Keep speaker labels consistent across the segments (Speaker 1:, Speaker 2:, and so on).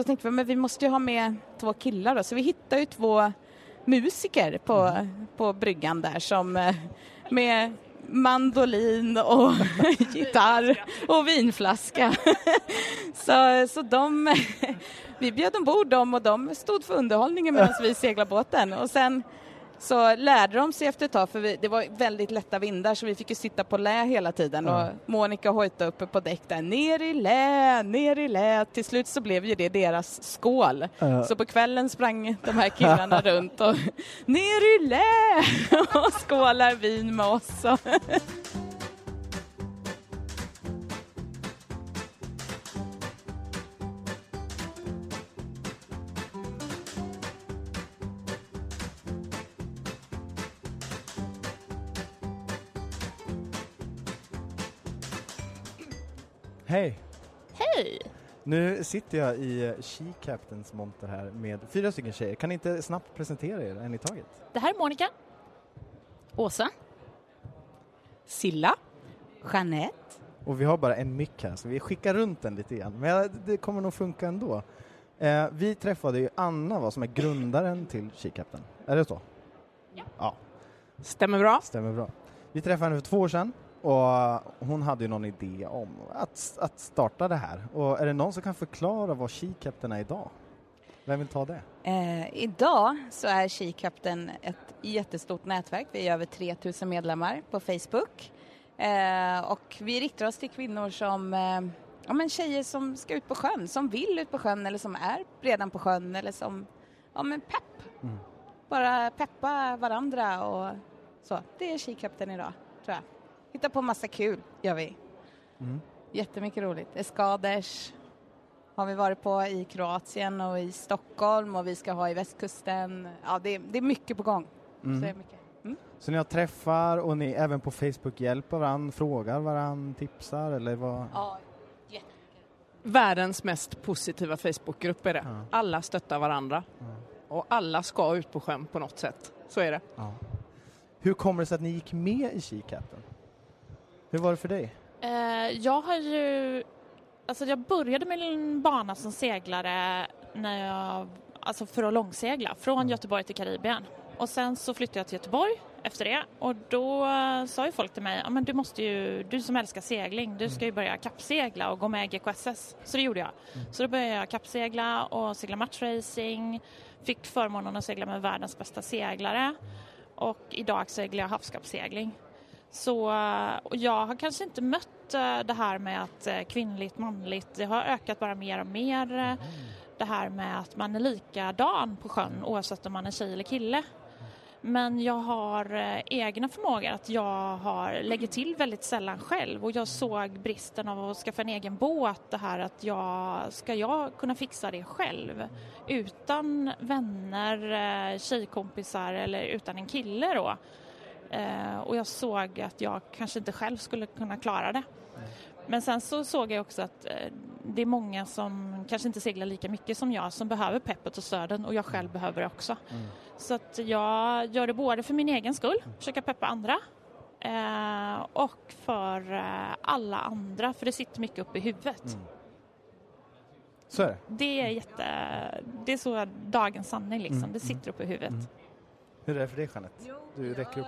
Speaker 1: då tänkte vi men vi måste ju ha med två killar då, så vi hittade ju två musiker på, på bryggan där som eh, med mandolin och gitarr och vinflaska. så, så de, vi bjöd ombord dem och de stod för underhållningen medan vi seglade båten. Och sen så lärde de sig efter ett tag, för vi, det var väldigt lätta vindar så vi fick ju sitta på lä hela tiden
Speaker 2: Ja.
Speaker 1: och Monica hojtade uppe på däck där, ner i lä, ner i lä. Till slut så blev ju det deras skål.
Speaker 2: Ja.
Speaker 1: Så på kvällen sprang de här killarna runt och ner i lä och skålar vin med oss.
Speaker 2: Hej!
Speaker 3: Hej!
Speaker 2: Nu sitter jag i eh, She Captains monter här med fyra stycken tjejer. Kan ni inte snabbt presentera er en i taget?
Speaker 3: Det här är Monica.
Speaker 4: Åsa.
Speaker 1: Silla. Jeanette.
Speaker 2: Och vi har bara en mick här så vi skickar runt den lite grann. Men jag- det kommer nog funka ändå. Eh, vi träffade ju Anna va, som är grundaren till She Captain. Är det så? Ja.
Speaker 4: Stämmer bra.
Speaker 2: Stämmer bra. Vi träffade henne för två år sedan och hon hade ju någon idé om att, att starta det här. Och är det någon som kan förklara vad She Captain är idag? Vem vill ta det?
Speaker 1: Eh, idag så är She Captain ett jättestort nätverk. Vi är över 3000 medlemmar på Facebook. Eh, och vi riktar oss till kvinnor som eh, ja, men tjejer som ska ut på sjön, som vill ut på sjön eller som är redan på sjön eller som ja, men pepp.
Speaker 2: Mm.
Speaker 1: Bara peppa varandra och så. Det är She Captain idag, tror jag. Hitta på massa kul, gör vi.
Speaker 2: Mm.
Speaker 1: Jättemycket roligt. Eskaders har vi varit på i Kroatien och i Stockholm och vi ska ha i västkusten. Ja, det, är- det är mycket på gång.
Speaker 2: Mm.
Speaker 1: Så det är mycket. Mm.
Speaker 2: Så ni har träffar och ni även på Facebook hjälper varandra, frågar varandra, tipsar eller vad?
Speaker 1: Ja,
Speaker 4: Världens mest positiva Facebookgrupp är det.
Speaker 2: Ja.
Speaker 4: Alla stöttar varandra.
Speaker 2: Ja.
Speaker 4: Och alla ska ut på sjön på något sätt. Så är det.
Speaker 2: Ja. Hur kommer det sig att ni gick med i Captain? Hur var det för dig?
Speaker 3: Eh, jag har ju... Alltså jag började med en bana som seglare när jag, alltså för att långsegla från
Speaker 2: Mm.
Speaker 3: Göteborg till Karibien. Och sen så flyttade jag till Göteborg efter det och då sa ju folk till mig, ja men du måste ju, du som älskar segling, du ska ju börja kappsegla och gå med GKSS. Så det gjorde jag. Så då började jag kappsegla och segla matchracing, fick förmånen att segla med världens bästa seglare och idag seglar jag havskappsegling. Så jag har kanske inte mött eh, det här med att eh, kvinnligt, manligt, det har ökat bara mer och mer. eh, Det här med att man är likadan på sjön oavsett om man är tjej eller kille. Men jag har egna förmågor att jag har, lägger till väldigt sällan själv och jag såg bristen av att skaffa en egen båt, det här att jag, ska jag kunna fixa det själv utan vänner, tjejkompisar eller utan en kille då. Eh, och jag såg att jag kanske inte själv skulle kunna klara det. Men sen så såg jag också att eh, det är många som kanske inte seglar lika mycket som jag som behöver peppet och stöden och jag själv behöver det också. Så att jag gör det både för min egen skull, försöka peppa andra eh, och för eh, alla andra för det sitter mycket uppe i huvudet.
Speaker 2: Mm. Så är det.
Speaker 3: Det är jätte, det är så dagens sanning liksom,
Speaker 2: Mm,
Speaker 3: det sitter uppe i huvudet.
Speaker 2: Hur är det för dig Jeanette? Du räcker upp.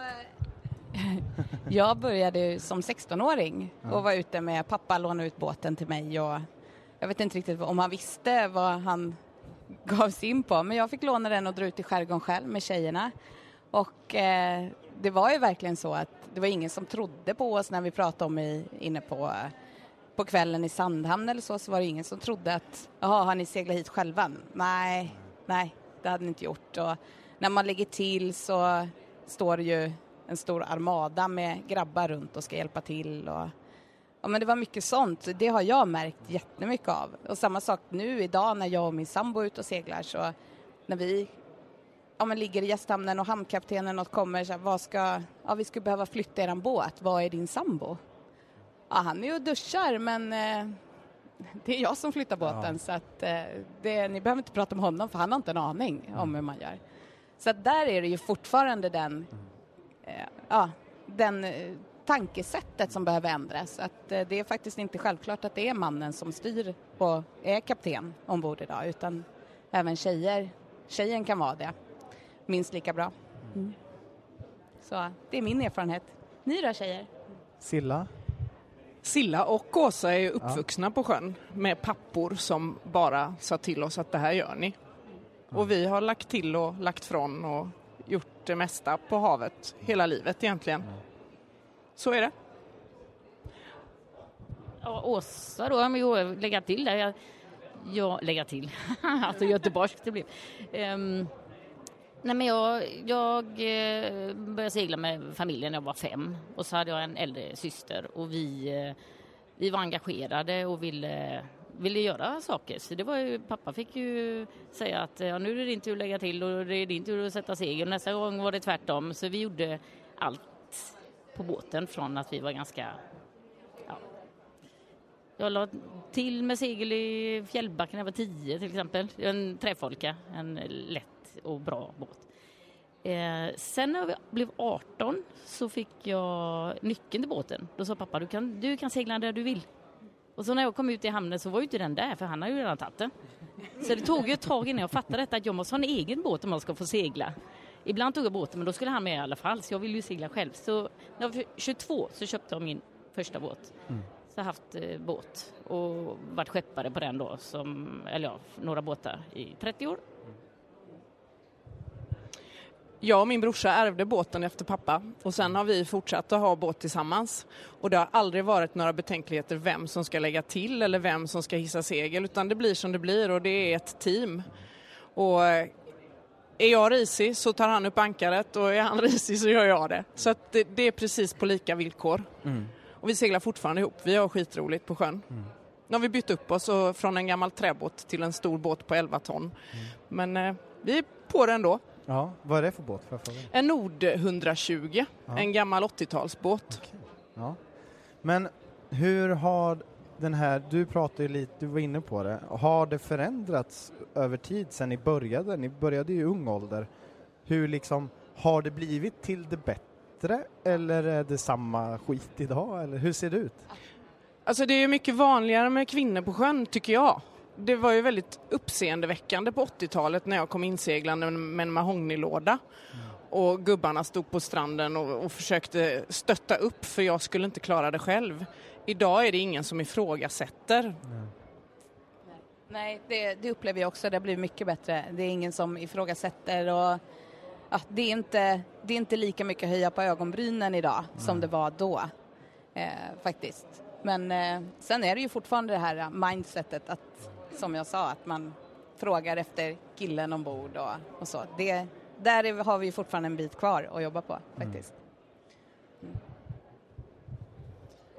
Speaker 1: Jag började som 16-åring
Speaker 2: Ja.
Speaker 1: och var ute med pappa lånade ut båten till mig och jag vet inte riktigt om han visste vad han gav sig in på men jag fick låna den och dra ut i skärgården själv med tjejerna. Och eh, det var ju verkligen så att det var ingen som trodde på oss när vi pratade om i, inne på, på kvällen i Sandhamn eller så, så var det ingen som trodde att jaha, har ni seglat hit själva? Nej, nej, det hade ni inte gjort. Och när man lägger till så står det ju en stor armada med grabbar runt och ska hjälpa till. Och, ja, men det var mycket sånt. Det har jag märkt jättemycket av. Och samma sak nu idag när jag och min sambo är ute och seglar. Så när vi ja, men ligger i gästhamnen och hamnkaptenen och kommer så här, vad ska, ja, vi skulle behöva flytta eran båt. Vad är din sambo? Ja, han är ju och duschar men eh, det är jag som flyttar båten
Speaker 2: Ja.
Speaker 1: så att eh, det, ni behöver inte prata med honom för han har inte en aning om hur man gör. Så att där är det ju fortfarande den, eh, ja, den eh, tankesättet som behöver ändras. Att eh, det är faktiskt inte självklart att det är mannen som styr och är kapten ombord idag utan även tjejer, tjejen kan vara det minst lika bra. Mm. Så det är min erfarenhet. Ni då tjejer?
Speaker 2: Silla?
Speaker 4: Silla och Åsa är uppvuxna ja. på sjön med pappor som bara sa till oss att det här gör ni. Och vi har lagt till och lagt från och gjort det mesta på havet hela livet egentligen. Så är det.
Speaker 5: Ja, Åsa då, jag lägga till där. Jag, jag lägga till, alltså göteborgskt det blev. Um, ehm, nej men jag, jag eh, började segla med familjen när jag var fem och så hade jag en äldre syster och vi, eh, vi var engagerade och ville ville göra saker. Så det var ju, pappa fick ju säga att ja, nu är det din tur att lägga till och det är din tur att sätta segel. Nästa gång var det tvärtom. Så vi gjorde allt på båten från att vi var ganska... Ja. Jag la till med segel i Fjällbacken när jag var tio till exempel. En träfolka, en lätt och bra båt. Eh, sen när jag blev 18 så fick jag nyckeln till båten. Då sa pappa, du kan, du kan segla där du vill. Och så när jag kom ut i hamnen så var ju inte den där för han har ju redan tagit den. Så det tog ju ett tag innan jag fattade detta att jag måste ha en egen båt om jag ska få segla. Ibland tog jag båten men då skulle han med i alla fall så jag ville ju segla själv. Så när jag var 22 så köpte jag min första båt. Mm. Så jag har haft eh, båt och varit skeppare på den då, som, eller ja, några båtar i 30 år.
Speaker 4: Jag och min brorsa ärvde båten efter pappa och sen har vi fortsatt att ha båt tillsammans. Och det har aldrig varit några betänkligheter vem som ska lägga till eller vem som ska hissa segel utan det blir som det blir och det är ett team. Och eh, är jag risig så tar han upp ankaret och är han risig så gör jag det. Så det, det är precis på lika villkor. Mm. Och vi seglar fortfarande ihop, vi har skitroligt på sjön. Mm. Nu har vi bytt upp oss från en gammal träbåt till en stor båt på 11 ton. Mm. Men eh, vi är på det ändå.
Speaker 2: Ja, vad är det för båt? För
Speaker 4: en Nord 120, ja. en gammal 80-talsbåt. Okay.
Speaker 2: Ja. Men hur har den här, du pratade lite, du var inne på det, har det förändrats över tid sedan ni började? Ni började ju i ung ålder. Hur liksom, har det blivit till det bättre eller är det samma skit idag eller hur ser det ut?
Speaker 4: Alltså det är mycket vanligare med kvinnor på sjön tycker jag det var ju väldigt uppseendeväckande på 80-talet när jag kom inseglande med en mahognylåda. Mm. Och gubbarna stod på stranden och, och, försökte stötta upp för jag skulle inte klara det själv. Idag är det ingen som ifrågasätter. Mm.
Speaker 1: Nej, det, det, upplever jag också. Det har blivit mycket bättre. Det är ingen som ifrågasätter och ja, det, är inte, det är inte lika mycket höja på ögonbrynen idag mm. som det var då. Eh, faktiskt. Men eh, sen är det ju fortfarande det här mindsetet att som jag sa, att man frågar efter killen ombord och, och så. Det, där har vi fortfarande en bit kvar att jobba på faktiskt. Mm.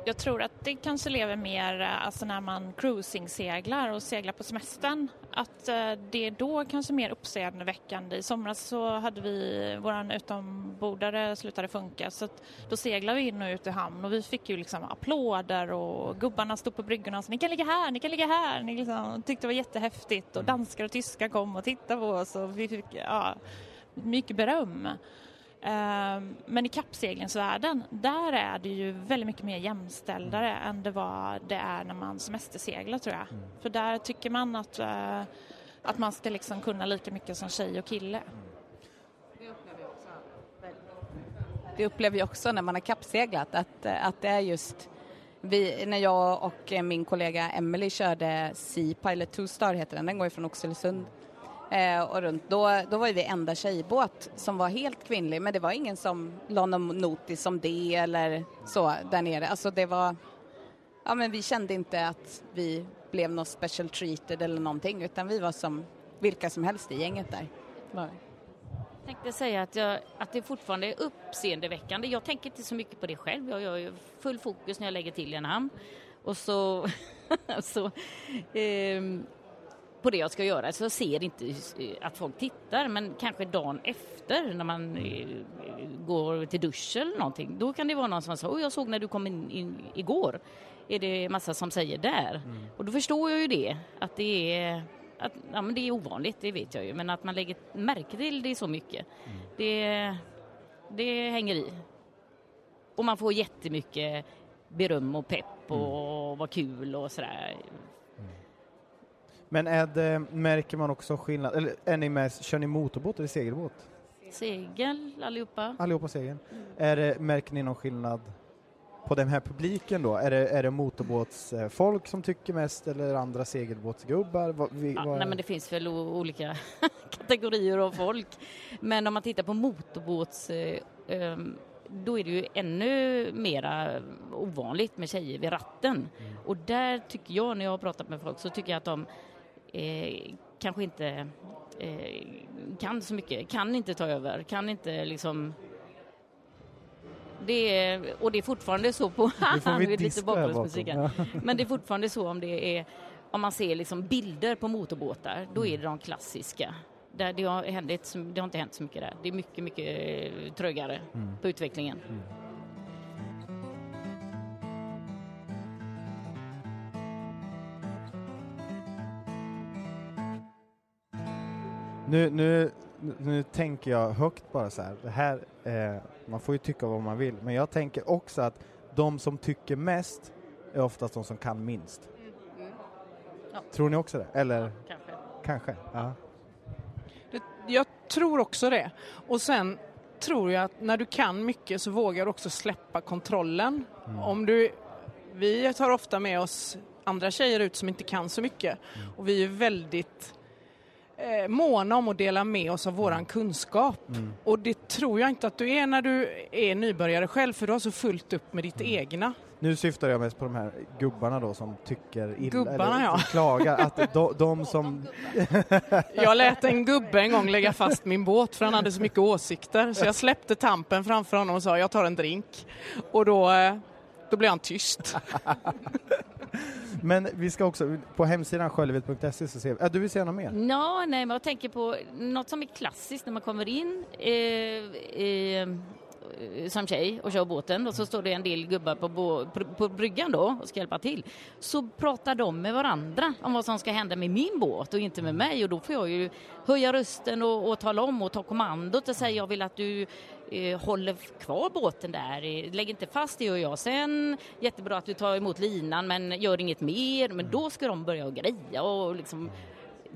Speaker 3: Jag tror att det kanske lever mer alltså när man cruising-seglar och seglar på semestern. Att eh, det är då kanske mer uppseendeväckande. I somras så hade vi, våran utombordare slutade funka så då seglade vi in och ut i hamn och vi fick ju liksom applåder och gubbarna stod på bryggorna och sa ni kan ligga här, ni kan ligga här. Ni liksom tyckte det var jättehäftigt och danskar och tyskar kom och tittade på oss och vi fick ja, mycket beröm. Ehm, men i kappseglingsvärlden, där är det ju väldigt mycket mer jämställdare mm. än det, var, det är när man semesterseglar tror jag. Mm. För där tycker man att, uh, att man ska liksom kunna lika mycket som tjej och kille. Mm.
Speaker 1: Det upplever jag också när man har kappseglat, att, att det är just vi, när jag och min kollega Emily körde Sea Pilot 2 Star heter den, den går ju från Oxelösund eh, och runt. Då, då var vi enda tjejbåt som var helt kvinnlig men det var ingen som la någon notis om det eller så där nere. Alltså det var, ja men vi kände inte att vi blev något special treated eller någonting utan vi var som vilka som helst i gänget där. Var.
Speaker 5: Jag tänkte säga att, jag, att det fortfarande är uppseendeväckande. Jag tänker inte så mycket på det själv. Jag gör ju full fokus när jag lägger till en hamn. Och så, så eh, på det jag ska göra så jag ser inte eh, att folk tittar men kanske dagen efter när man eh, går till duschen eller någonting då kan det vara någon som säger jag såg när du kom in, in igår är det massa som säger där mm. och då förstår jag ju det att det är att, ja, men det är ovanligt, det vet jag ju, men att man lägger märke till det så mycket, mm. det, det hänger i. och man får jättemycket beröm och pepp och mm. vad kul och sådär.
Speaker 2: Men är det, märker man också skillnad, eller är ni med, kör ni motorbåt eller segelbåt?
Speaker 5: Segel allihopa.
Speaker 2: Allihopa segel. Mm. Är det, märker ni någon skillnad på den här publiken då? Är det, är det motorbåtsfolk som tycker mest eller andra segelbåtsgubbar? Vad, vi,
Speaker 5: ja, Nej men det finns väl olika kategorier av folk. Men om man tittar på motorbåts eh, um, då är det ju ännu mera ovanligt med tjejer vid ratten. Mm. Och där tycker jag, när jag har pratat med folk, så tycker jag att de eh, kanske inte eh, kan så mycket, kan inte ta över, kan inte liksom det är, och det är fortfarande så på...
Speaker 2: Nu lite bakgrundsmusik ja.
Speaker 5: Men det är fortfarande så om det är om man ser liksom bilder på motorbåtar, då är det de klassiska. Där det, har hänt, det har inte hänt så mycket där. Det är mycket, mycket trögare mm. på utvecklingen. Mm.
Speaker 2: Nu, nu, nu tänker jag högt bara så här. Det här eh, man får ju tycka vad man vill, men jag tänker också att de som tycker mest är oftast de som kan minst. Mm. Mm. Ja. Tror ni också det? Eller? Ja,
Speaker 5: kanske.
Speaker 2: Kanske, ja.
Speaker 4: Det, jag tror också det. Och sen tror jag att när du kan mycket så vågar du också släppa kontrollen. Mm. Om du, vi tar ofta med oss andra tjejer ut som inte kan så mycket mm. och vi är väldigt eh, måna om att dela med oss av våran kunskap. Mm. Och det tror jag inte att du är när du är nybörjare själv för du har så fullt upp med ditt mm. egna.
Speaker 2: Nu syftar jag mest på de här gubbarna då som tycker illa,
Speaker 4: gubbarna, eller
Speaker 2: ja. klagar. Att de, de som...
Speaker 4: jag lät en gubbe en gång lägga fast min båt för han hade så mycket åsikter så jag släppte tampen framför honom och sa jag tar en drink. Och då, eh, då blev han tyst.
Speaker 2: Men vi ska också, på hemsidan sköllevid.se så ser vi, äh, du vill säga något mer?
Speaker 5: Ja, nej, men jag tänker på något som är klassiskt när man kommer in eh, eh, som tjej och kör båten och så står det en del gubbar på, på, på bryggan då och ska hjälpa till. Så pratar de med varandra om vad som ska hända med min båt och inte med mig och då får jag ju höja rösten och, och tala om och ta kommandot och säga jag vill att du eh, håller kvar båten där. Eh, lägg inte fast, det gör jag sen. Jättebra att du tar emot linan men gör inget mer. Men då ska de börja och greja och liksom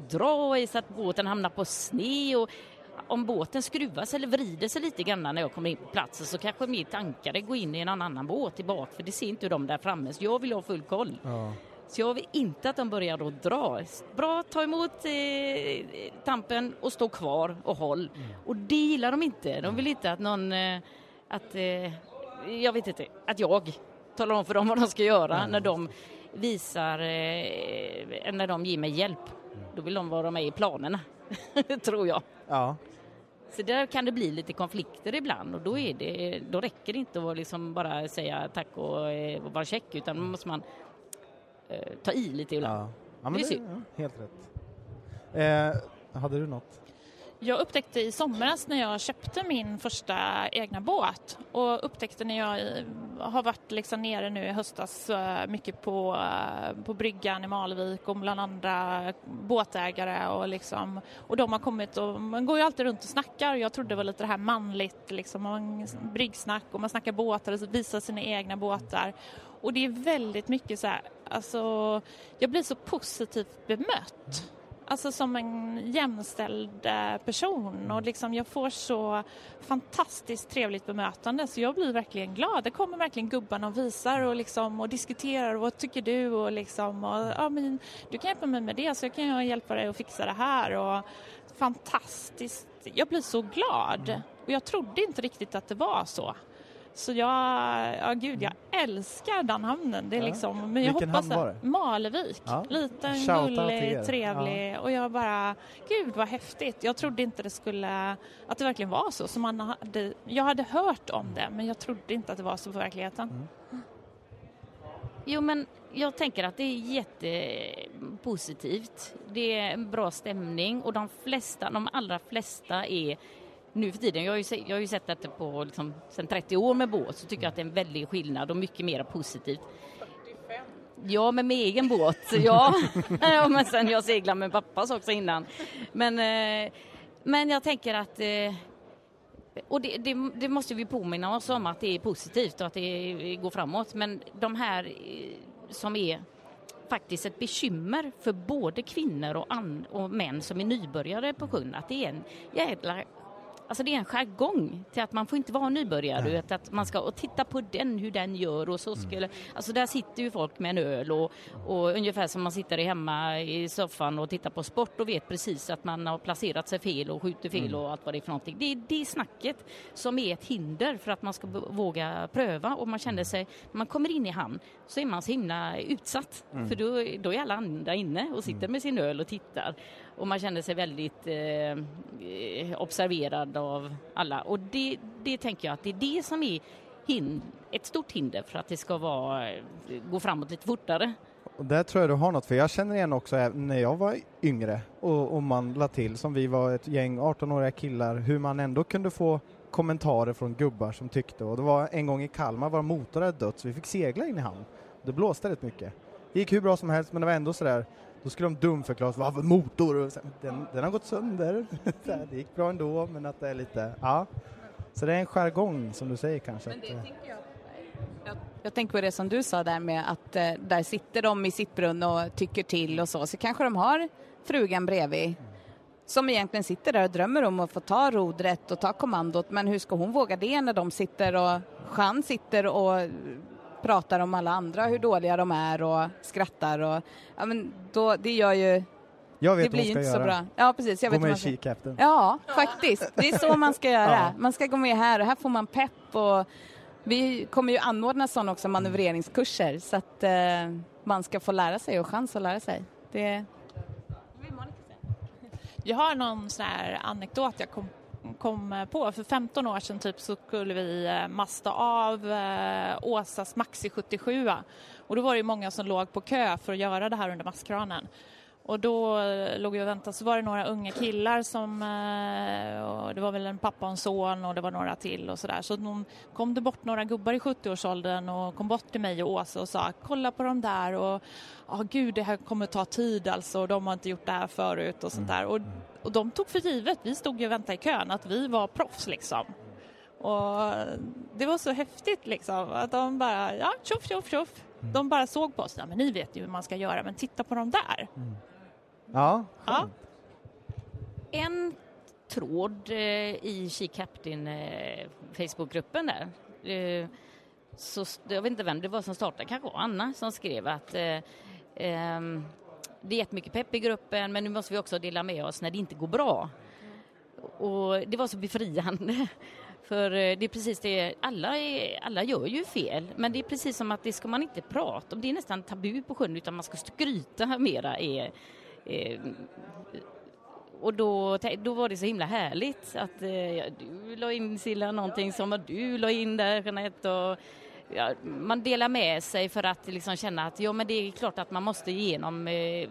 Speaker 5: dra i så att båten hamnar på sne och om båten skruvas eller vrider sig lite grann när jag kommer in på platsen så kanske mitt ankare går in i en annan båt tillbaka för det ser inte de där framme så jag vill ha full koll. Ja. Så jag vill inte att de börjar då dra. Bra, ta emot eh, tampen och stå kvar och håll. Mm. Och det gillar de inte. De vill inte att någon, eh, att, eh, jag vet inte, att jag talar om för dem vad de ska göra mm. när de visar, eh, när de ger mig hjälp. Mm. Då vill de vara med i planerna, tror jag.
Speaker 2: Ja.
Speaker 5: Så där kan det bli lite konflikter ibland och då, är det, då räcker det inte att liksom bara säga tack och, eh, vara check utan då måste man eh, ta i lite ibland. Ja.
Speaker 2: Ja,
Speaker 5: men
Speaker 2: det, är ja, helt rätt. Eh, hade du något?
Speaker 3: Jag upptäckte i somras när jag köpte min första egna båt och upptäckte när jag har varit liksom nere nu i höstas mycket på, eh, på bryggan i Malvik och bland andra båtägare och liksom och de har kommit och man går ju alltid runt och snackar och jag trodde det var lite det här manligt liksom man, bryggsnack och man snackar båtar och visar sina egna båtar och det är väldigt mycket så här, alltså jag blir så positivt bemött. Alltså som en jämställd eh, person. Och liksom jag får så fantastiskt trevligt bemötande. Så jag blir verkligen glad. Det kommer verkligen gubbarna och visar och, liksom, och diskuterar. Och vad tycker du? Och liksom och, ja, men, du kan hjälpa mig med det så jag kan hjälpa dig att fixa det här. Och fantastiskt. Jag blir så glad. Och jag trodde inte riktigt att det var så. Så jag, ja gud, jag älskar den hamnen. Det är ja. liksom, men jag
Speaker 2: Vilken
Speaker 3: hoppas
Speaker 2: hamn var det?
Speaker 3: Malvik. Ja. Liten, gullig, trevlig ja. och jag bara, gud vad häftigt. Jag trodde inte det skulle, att det verkligen var så. så man hade, jag hade hört om det men jag trodde inte att det var så på verkligheten. Mm.
Speaker 5: Jo men jag tänker att det är jättepositivt. Det är en bra stämning och de flesta, de allra flesta är nu för tiden, jag har ju, jag har ju sett detta på liksom, sen 30 år med båt, så tycker jag att det är en väldig skillnad och mycket mer positivt. Ja, med min egen båt, ja. ja men sen jag seglade med pappas också innan. Men, eh, men jag tänker att eh, och det, det, det, måste vi påminna oss om att det är positivt och att det går framåt. Men de här eh, som är faktiskt ett bekymmer för både kvinnor och, och män som är nybörjare på sjön, att det är en jävla Alltså det är en jargong till att man får inte vara nybörjare utan att man ska och titta på den, hur den gör och så mm. skulle, alltså där sitter ju folk med en öl och, och ungefär som man sitter hemma i soffan och tittar på sport och vet precis att man har placerat sig fel och skjuter fel mm. och allt vad det är för någonting. Det är det snacket som är ett hinder för att man ska våga pröva och man känner sig, när man kommer in i hamn så är man så himla utsatt mm. för då, då är alla andra inne och sitter mm. med sin öl och tittar och man känner sig väldigt eh, observerad av alla. Och det, det tänker jag att det är det som är hin ett stort hinder för att det ska vara, eh, gå framåt lite fortare.
Speaker 2: Och där tror jag du har något, för jag känner igen också eh, när jag var yngre och, och man la till, som vi var ett gäng 18-åriga killar, hur man ändå kunde få kommentarer från gubbar som tyckte, och det var en gång i Kalmar, var motor dött, så vi fick segla in i hamn. Det blåste rätt mycket. Det gick hur bra som helst, men det var ändå sådär, då skulle de dumförklara vad motor? Den, den har gått sönder. det gick bra ändå, men att det är lite, ja. Så det är en jargong som du säger kanske.
Speaker 1: Men det att, tänker jag, jag, jag, tänker på det som du sa där med att eh, där sitter de i sitt brunn och tycker till och så, så kanske de har frugan bredvid som egentligen sitter där och drömmer om att få ta rodret och ta kommandot, men hur ska hon våga det när de sitter och Jean sitter och pratar om alla andra, hur dåliga de är och skrattar och ja, men då, det gör ju
Speaker 2: jag vet
Speaker 1: det blir
Speaker 2: inte
Speaker 1: göra. så bra. Ja, precis.
Speaker 2: Jag gå med i kikaften.
Speaker 1: Ja, faktiskt. Det är så man ska göra. Ja. Man ska gå med här och här får man pepp och vi kommer ju anordna sådana också manövreringskurser så att eh, man ska få lära sig och chans att lära sig. Det...
Speaker 3: Jag har någon sån här anekdot jag kom kom eh, på. För 15 år sedan typ så skulle vi eh, masta av eh, Åsas Maxi 77 och då var det många som låg på kö för att göra det här under mastkranen. Och då eh, låg vi och väntade så var det några unga killar som, det var väl en pappa och en son och det var några till och sådär. Så de kom det bort några gubbar i 70-årsåldern och kom bort till mig och Åsa och sa kolla på de där och ja oh, gud det här kommer ta tid alltså och de har inte gjort det här förut och sånt där. Och och de tog för givet, vi stod ju och väntade i kön, att vi var proffs liksom. Och det var så häftigt liksom, att de bara, ja tjoff tjoff tjoff. Mm. De bara såg på oss, ja men ni vet ju hur man ska göra, men titta på dem där. Mm.
Speaker 2: Ja,
Speaker 5: ja. En tråd eh, i She Captain eh, Facebookgruppen där. Eh, så, jag vet inte vem det var som startade, kanske Anna som skrev att eh, ehm, det är jättemycket pepp i gruppen men nu måste vi också dela med oss när det inte går bra. Och det var så befriande. För det är precis det, alla, är, alla gör ju fel, men det är precis som att det ska man inte prata om. Det är nästan tabu på sjön, utan man ska skryta mera. Är, är, och då, då var det så himla härligt att eh, du la in Silla någonting som du la in där Jeanette och ja, man delar med sig för att liksom känna att ja, men det är klart att man måste igenom eh,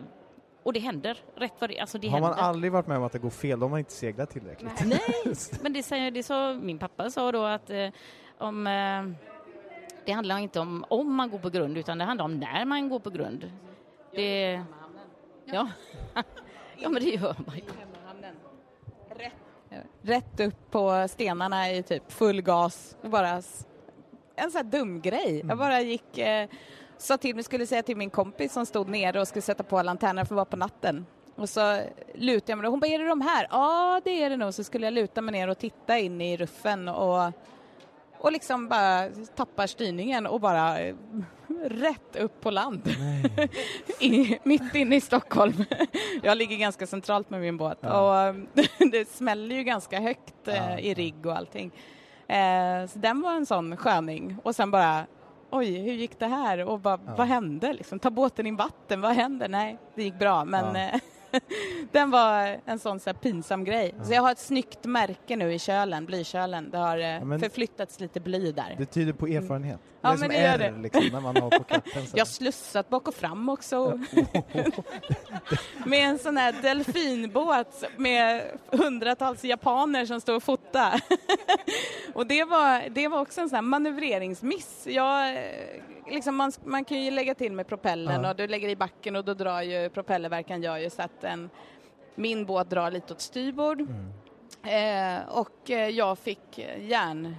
Speaker 5: och det händer rätt vad det, alltså det
Speaker 2: Har
Speaker 5: händer.
Speaker 2: man aldrig varit med om att det går fel, då har man inte seglat tillräckligt.
Speaker 5: Nej, men det säger det så min pappa sa då att eh, om eh, det handlar inte om om man går på grund utan det handlar om när man går på grund. Det, ja. ja, men det gör man ju.
Speaker 1: Rätt, rätt upp på stenarna i typ full gas, bara en sån här dum grej. Mm. Jag bara gick, eh, sa till mig, skulle säga till min kompis som stod nere och skulle sätta på lanternorna för att vara på natten. Och så lutade jag mig och hon bara, är det de här? Ja, det är det nog. Så skulle jag luta mig ner och titta in i ruffen och, och liksom bara tappa styrningen och bara rätt upp på land. I, mitt inne i Stockholm. jag ligger ganska centralt med min båt ja. och det smäller ju ganska högt eh, ja. i rigg och allting. Eh, så den var en sån sköning. Och sen bara, oj, hur gick det här? Och bara, ja. vad hände? Liksom, ta båten i vatten, vad händer? Nej, det gick bra, men. Eh, den var en sån så pinsam grej. Ja. Så jag har ett snyggt märke nu i kölen, blykölen. Det har eh, ja, förflyttats lite bly där.
Speaker 2: Det tyder på erfarenhet.
Speaker 1: Mm. Ja, det är men det gör
Speaker 2: det. Liksom, när man har på kappen.
Speaker 1: Jag har slussat bak och fram också. med en sån här delfinbåt med hundratals japaner som står och fotar. och det var, det var också en sån här manövreringsmiss. Jag, liksom man, man kan ju lägga till med propellen ja. och du lägger i backen och då drar ju propellerverkan gör ju så att en, min båt drar lite åt styrbord. Mm. Eh, och eh, jag fick järn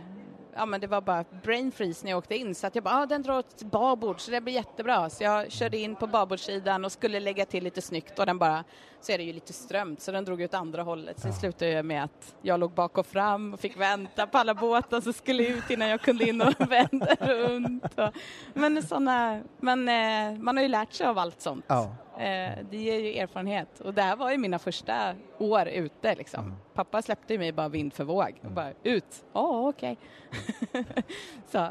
Speaker 1: ja men det var bara brain freeze när jag åkte in så att jag bara, ah, den drar åt babord så det blir jättebra. Så jag körde in på babordssidan och skulle lägga till lite snyggt och den bara, så är det ju lite strömt så den drog åt andra hållet. Sen ja. slutade jag med att jag låg bak och fram och fick vänta på alla båtar som skulle ut innan jag kunde in och vända runt. Och, men såna, men eh, man har ju lärt sig av allt sånt. Ja. Eh, det ger ju erfarenhet och det här var ju mina första år ute liksom. Mm. Pappa släppte mig bara vind för våg och mm. bara ut. Ja, oh, okej. Okay. så,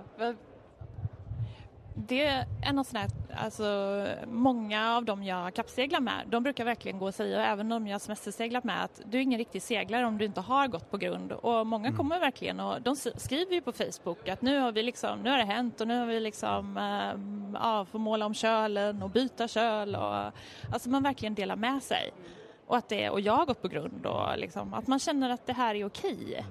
Speaker 3: det är av sådana alltså många av dem jag kappseglar med, de brukar verkligen gå och säga, även om jag semesterseglat med, att du är ingen riktig seglare om du inte har gått på grund. Och många mm. kommer verkligen och de skriver ju på Facebook att nu har vi liksom, nu har det hänt och nu har vi liksom, äh, ja, får måla om kölen och byta köl och alltså man verkligen delar med sig. Och att det, och jag har gått på grund och liksom, att man känner att det här är okej.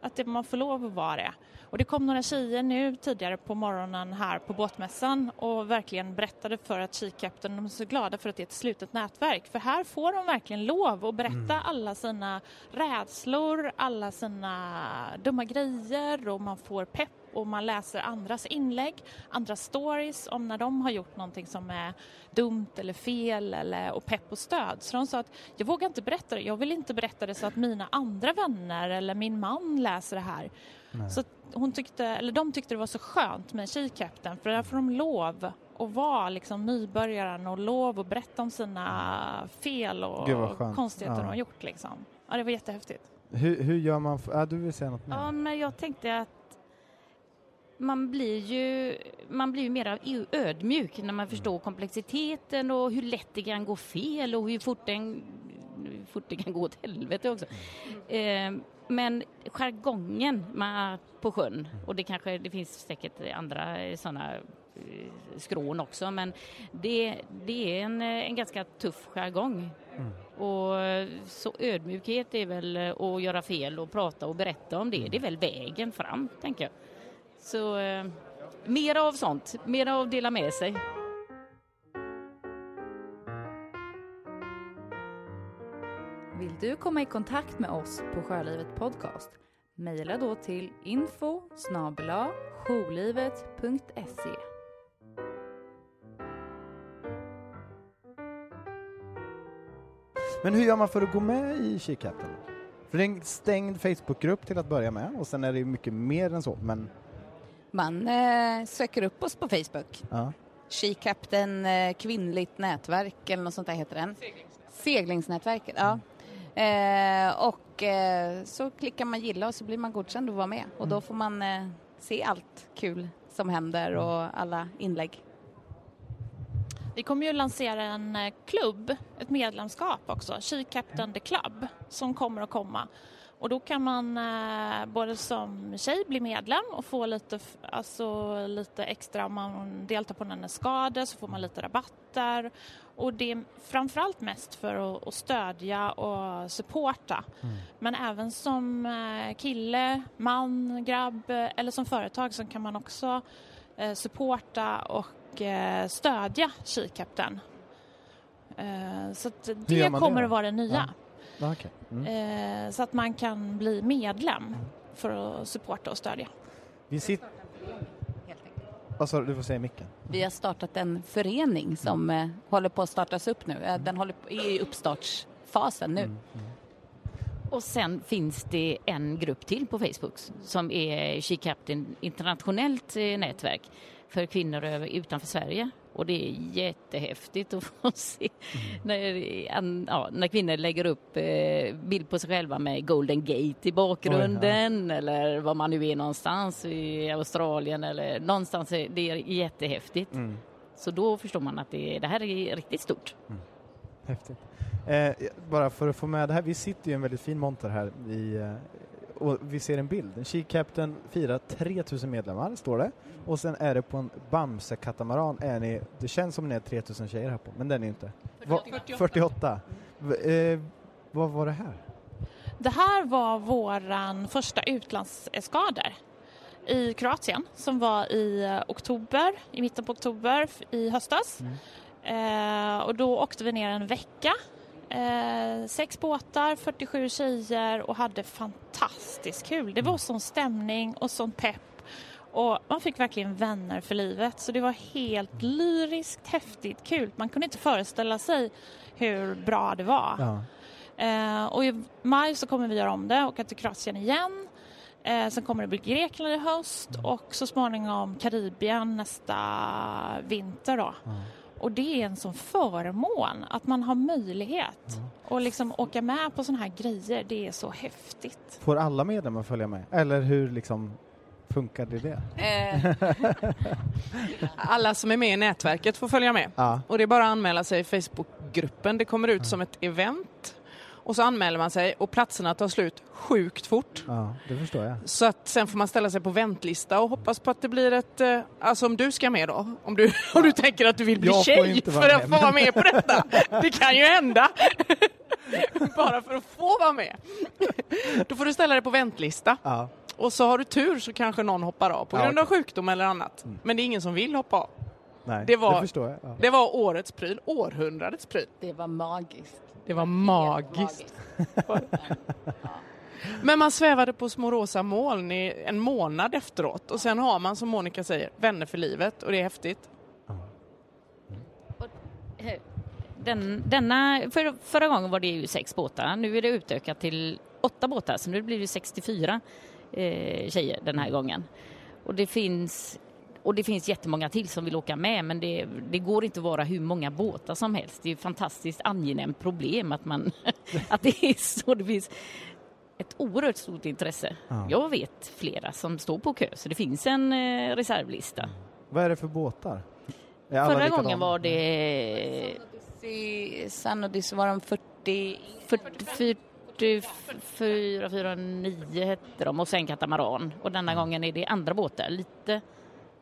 Speaker 3: Att det, man får lov att vara det. Och det kom några tjejer nu tidigare på morgonen här på båtmässan och verkligen berättade för att Kikapten, de är så glada för att det är ett slutet nätverk. För här får de verkligen lov att berätta mm. alla sina rädslor, alla sina dumma grejer och man får pepp och man läser andras inlägg, andras stories om när de har gjort någonting som är dumt eller fel eller, och pepp och stöd. Så de sa att jag vågar inte berätta det, jag vill inte berätta det så att mina andra vänner eller min man läser det här. Nej. Så hon tyckte, eller de tyckte det var så skönt med She-Captain för där får de lov att vara liksom nybörjaren och lov att berätta om sina fel och konstigheter ja. de har gjort. Liksom. Ja, det var jättehäftigt.
Speaker 2: Hur, hur gör man? För, ja, du vill säga något mer?
Speaker 5: Ja, men jag tänkte att man blir ju, man blir ju mer ödmjuk när man förstår komplexiteten och hur lätt det kan gå fel och hur fort, den, hur fort det kan gå åt helvete också. Mm. Eh, men jargongen på sjön, och det kanske det finns säkert andra sådana eh, skrån också, men det, det är en, en ganska tuff jargong. Mm. Och så ödmjukhet är väl att göra fel och prata och berätta om det, det är väl vägen fram, tänker jag. Så eh, mer av sånt, mer av dela med sig.
Speaker 6: Vill du komma i kontakt med oss på Sjölivet Podcast? Mejla då till info jourlivet.se
Speaker 2: Men hur gör man för att gå med i Kikkatten? För det är en stängd Facebookgrupp till att börja med och sen är det mycket mer än så, men
Speaker 1: man eh, söker upp oss på Facebook. Ja. She Captain eh, kvinnligt nätverk eller något sånt där heter den. Seglings. Seglingsnätverket, ja. Mm. Eh, och eh, så klickar man gilla och så blir man godkänd att vara med och mm. då får man eh, se allt kul som händer mm. och alla inlägg.
Speaker 3: Vi kommer ju lansera en klubb, ett medlemskap också, She Captain the Club, som kommer att komma. Och då kan man eh, både som tjej bli medlem och få lite, alltså, lite extra om man deltar på en skada så får man lite rabatter. Och det är framförallt mest för att, att stödja och supporta. Mm. Men även som eh, kille, man, grabb eller som företag så kan man också eh, supporta och eh, stödja Kikapten. Eh, så det kommer det att vara det nya. Ja.
Speaker 2: Okay.
Speaker 3: Mm. Eh, så att man kan bli medlem för att supporta och stödja.
Speaker 2: Vi sitter... Sa du? Får säga micken.
Speaker 1: Vi har startat en förening som mm. håller på att startas upp nu. Eh, den håller på, är i uppstartsfasen nu. Mm. Mm.
Speaker 5: Och sen finns det en grupp till på Facebook som är She Captain internationellt nätverk för kvinnor utanför Sverige och det är jättehäftigt att få se mm. när, ja, när kvinnor lägger upp eh, bild på sig själva med Golden Gate i bakgrunden Oj, ja. eller var man nu är någonstans i Australien eller någonstans. Det är jättehäftigt. Mm. Så då förstår man att det, det här är riktigt stort. Mm.
Speaker 2: Häftigt. Eh, bara för att få med det här, vi sitter ju i en väldigt fin monter här i, eh, och vi ser en bild. She Captain firar 3000 medlemmar, står det. Och sen är det på en Bamse-katamaran är ni, det känns som ni är 3000 tjejer här på, men det är ni inte.
Speaker 3: 48.
Speaker 2: 48. Eh, vad var det här?
Speaker 3: Det här var våran första utlandseskader i Kroatien som var i eh, oktober, i mitten på oktober i höstas. Mm. Eh, och då åkte vi ner en vecka Eh, sex båtar, 47 tjejer och hade fantastiskt kul. Det var sån stämning och sån pepp och man fick verkligen vänner för livet. Så det var helt lyriskt, häftigt, kul. Man kunde inte föreställa sig hur bra det var.
Speaker 2: Ja.
Speaker 3: Eh, och i maj så kommer vi göra om det och åka till Kroatien igen. Eh, sen kommer det bli Grekland i höst och så småningom Karibien nästa vinter då. Och det är en sån förmån att man har möjlighet att liksom åka med på såna här grejer. Det är så häftigt.
Speaker 2: Får alla medlemmar följa med? Eller hur liksom funkade det?
Speaker 1: Eh,
Speaker 4: Alla som är med i nätverket får följa med.
Speaker 2: Ja.
Speaker 4: Och det är bara att anmäla sig i Facebookgruppen. Det kommer ut som ett event. Och så anmäler man sig och platserna tar slut sjukt fort.
Speaker 2: ja, det förstår jag.
Speaker 4: Så att sen får man ställa sig på väntlista och hoppas på att det blir ett... eh, Alltså om du ska med då? Om du, om du tänker att du vill bli
Speaker 2: Jag
Speaker 4: tjej för att få vara med på detta. Det kan ju hända. Bara för att få vara med. Då får du ställa dig på väntlista.
Speaker 2: Ja.
Speaker 4: Och så har du tur så kanske någon hoppar av på
Speaker 2: Ja,
Speaker 4: grund av sjukdom eller annat. Men det är ingen som vill hoppa av.
Speaker 2: Nej,
Speaker 4: Det var-
Speaker 2: förstår jag. Ja.
Speaker 4: Det var årets pryl, århundradets pryl.
Speaker 1: det var magiskt.
Speaker 4: Det var magiskt. Men man svävade på små rosa moln i en månad efteråt och sen har man som Monica säger vänner för livet och det är häftigt.
Speaker 5: Eh, den, denna, för, förra gången var det ju sex båtar, nu är det utökat till åtta båtar så nu blir det 64 eh, tjejer den här gången. Och det finns och det finns jättemånga till som vill åka med men det, det går inte att vara hur många båtar som helst. Det är ett fantastiskt angenämt problem att, man, att det är så. Det finns ett oerhört stort intresse.
Speaker 2: Ja.
Speaker 5: Jag vet flera som står på kö så det finns en eh, reservlista.
Speaker 2: Vad är det för båtar? Är
Speaker 5: Förra gången var det
Speaker 1: Sanodis var de 40...
Speaker 5: 44, 4, 9 hette de och sen katamaran. Och denna gången är det andra båtar, lite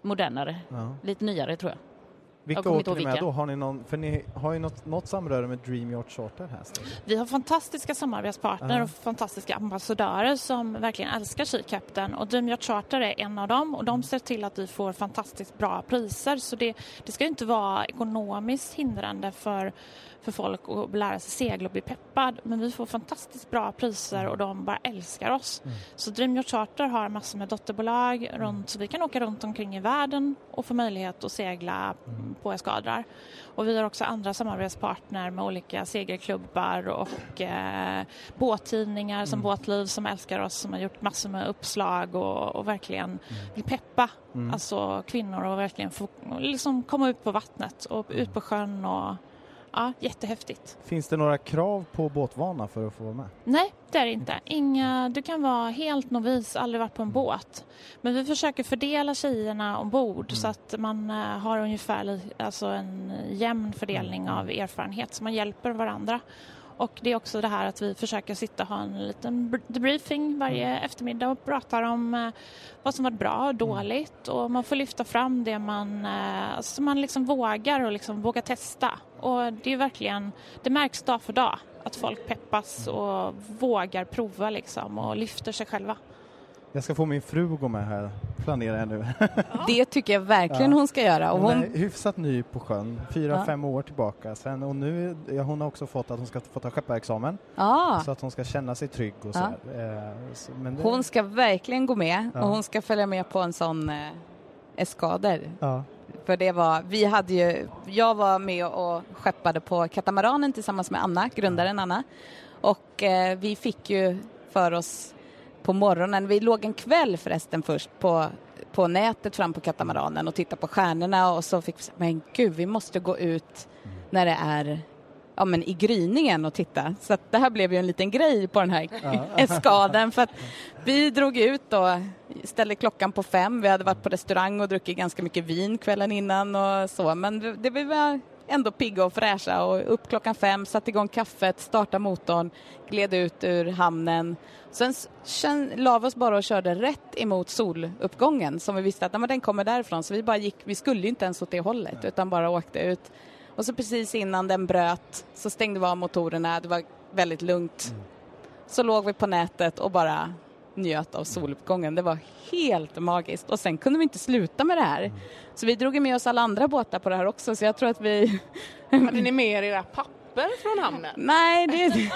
Speaker 5: modernare,
Speaker 2: Ja.
Speaker 5: lite nyare tror jag.
Speaker 2: Vilka åker ni med
Speaker 5: vilka.
Speaker 2: då? Har ni någon, för ni har ju något, något samröre med Dream Yacht Charter här. så-
Speaker 3: Vi har fantastiska samarbetspartner
Speaker 2: Ja.
Speaker 3: och fantastiska ambassadörer som verkligen älskar Sea Captain och Dream Yacht Charter är en av dem och de ser till att vi får fantastiskt bra priser så det, det ska ju inte vara ekonomiskt hindrande för, för folk att lära sig segla och bli peppad. Men vi får fantastiskt bra priser och de bara älskar oss. Så Dream Yacht Charter har massor med dotterbolag runt så vi kan åka runt omkring i världen och få möjlighet att segla på eskadrar. Och vi har också andra samarbetspartner med olika segelklubbar och eh, båttidningar som Båtliv som älskar oss som har gjort massor med uppslag och, och verkligen vill peppa
Speaker 2: Mm.
Speaker 3: alltså kvinnor och verkligen få liksom komma ut på vattnet och ut på sjön och ja, jättehäftigt.
Speaker 2: Finns det några krav på båtvana för att få vara med?
Speaker 3: Nej, det är det inte. Inga, du kan vara helt novis, aldrig varit på en båt. Men vi försöker fördela tjejerna ombord så att man eh, har ungefär alltså en jämn fördelning av erfarenhet så man hjälper varandra. Och det är också det här att vi försöker sitta och ha en liten br- debriefing varje eftermiddag och pratar om eh, vad som varit bra och dåligt och man får lyfta fram det man, eh, alltså man liksom vågar och liksom vågar testa. Och det är verkligen, det märks dag för dag att folk peppas och vågar prova liksom och lyfter sig själva.
Speaker 2: Jag ska få min fru att gå med här, planerar jag nu.
Speaker 1: Det tycker jag verkligen
Speaker 2: Ja.
Speaker 1: hon ska göra. Och
Speaker 2: Hon
Speaker 1: hon,
Speaker 2: är hyfsat ny på sjön, fyra,
Speaker 1: Ja.
Speaker 2: fem år tillbaka. Sen, och nu, ja, hon har också fått att hon ska få ta skepparexamen
Speaker 1: ja,
Speaker 2: så att hon ska känna sig trygg och. Eh, så, men det,
Speaker 1: hon ska verkligen gå med
Speaker 2: Ja.
Speaker 1: och hon ska följa med på en sån eh, eskader. För det var, vi hade ju, jag var med och skeppade på katamaranen tillsammans med Anna, grundaren Anna. Och eh, vi fick ju för oss på morgonen, vi låg en kväll förresten först på, på nätet fram på katamaranen och tittade på stjärnorna och så fick vi säga, men gud vi måste gå ut när det är ja, men i gryningen och titta. Så att det här blev ju en liten grej på den här eskaden för att vi drog ut och ställde klockan på fem. Vi hade varit på restaurang och druckit ganska mycket vin kvällen innan och så men det, vi var ändå pigga och fräscha och upp klockan fem, satte igång kaffet, startade motorn, gled ut ur hamnen. Sen s- känn, la vi oss bara och körde rätt emot soluppgången som vi visste att nej, den kommer därifrån så vi bara gick, vi skulle inte ens åt det hållet utan bara åkte ut. Och så precis innan den bröt så stängde vi av motorerna, det var väldigt lugnt. Så låg vi på nätet och bara njöt av soluppgången. Det var helt magiskt och sen kunde vi inte sluta med det här. Så vi drog med oss alla andra båtar på det här också så jag tror att vi
Speaker 4: Hade ni med er era papper papper från hamnen?
Speaker 1: Nej, det...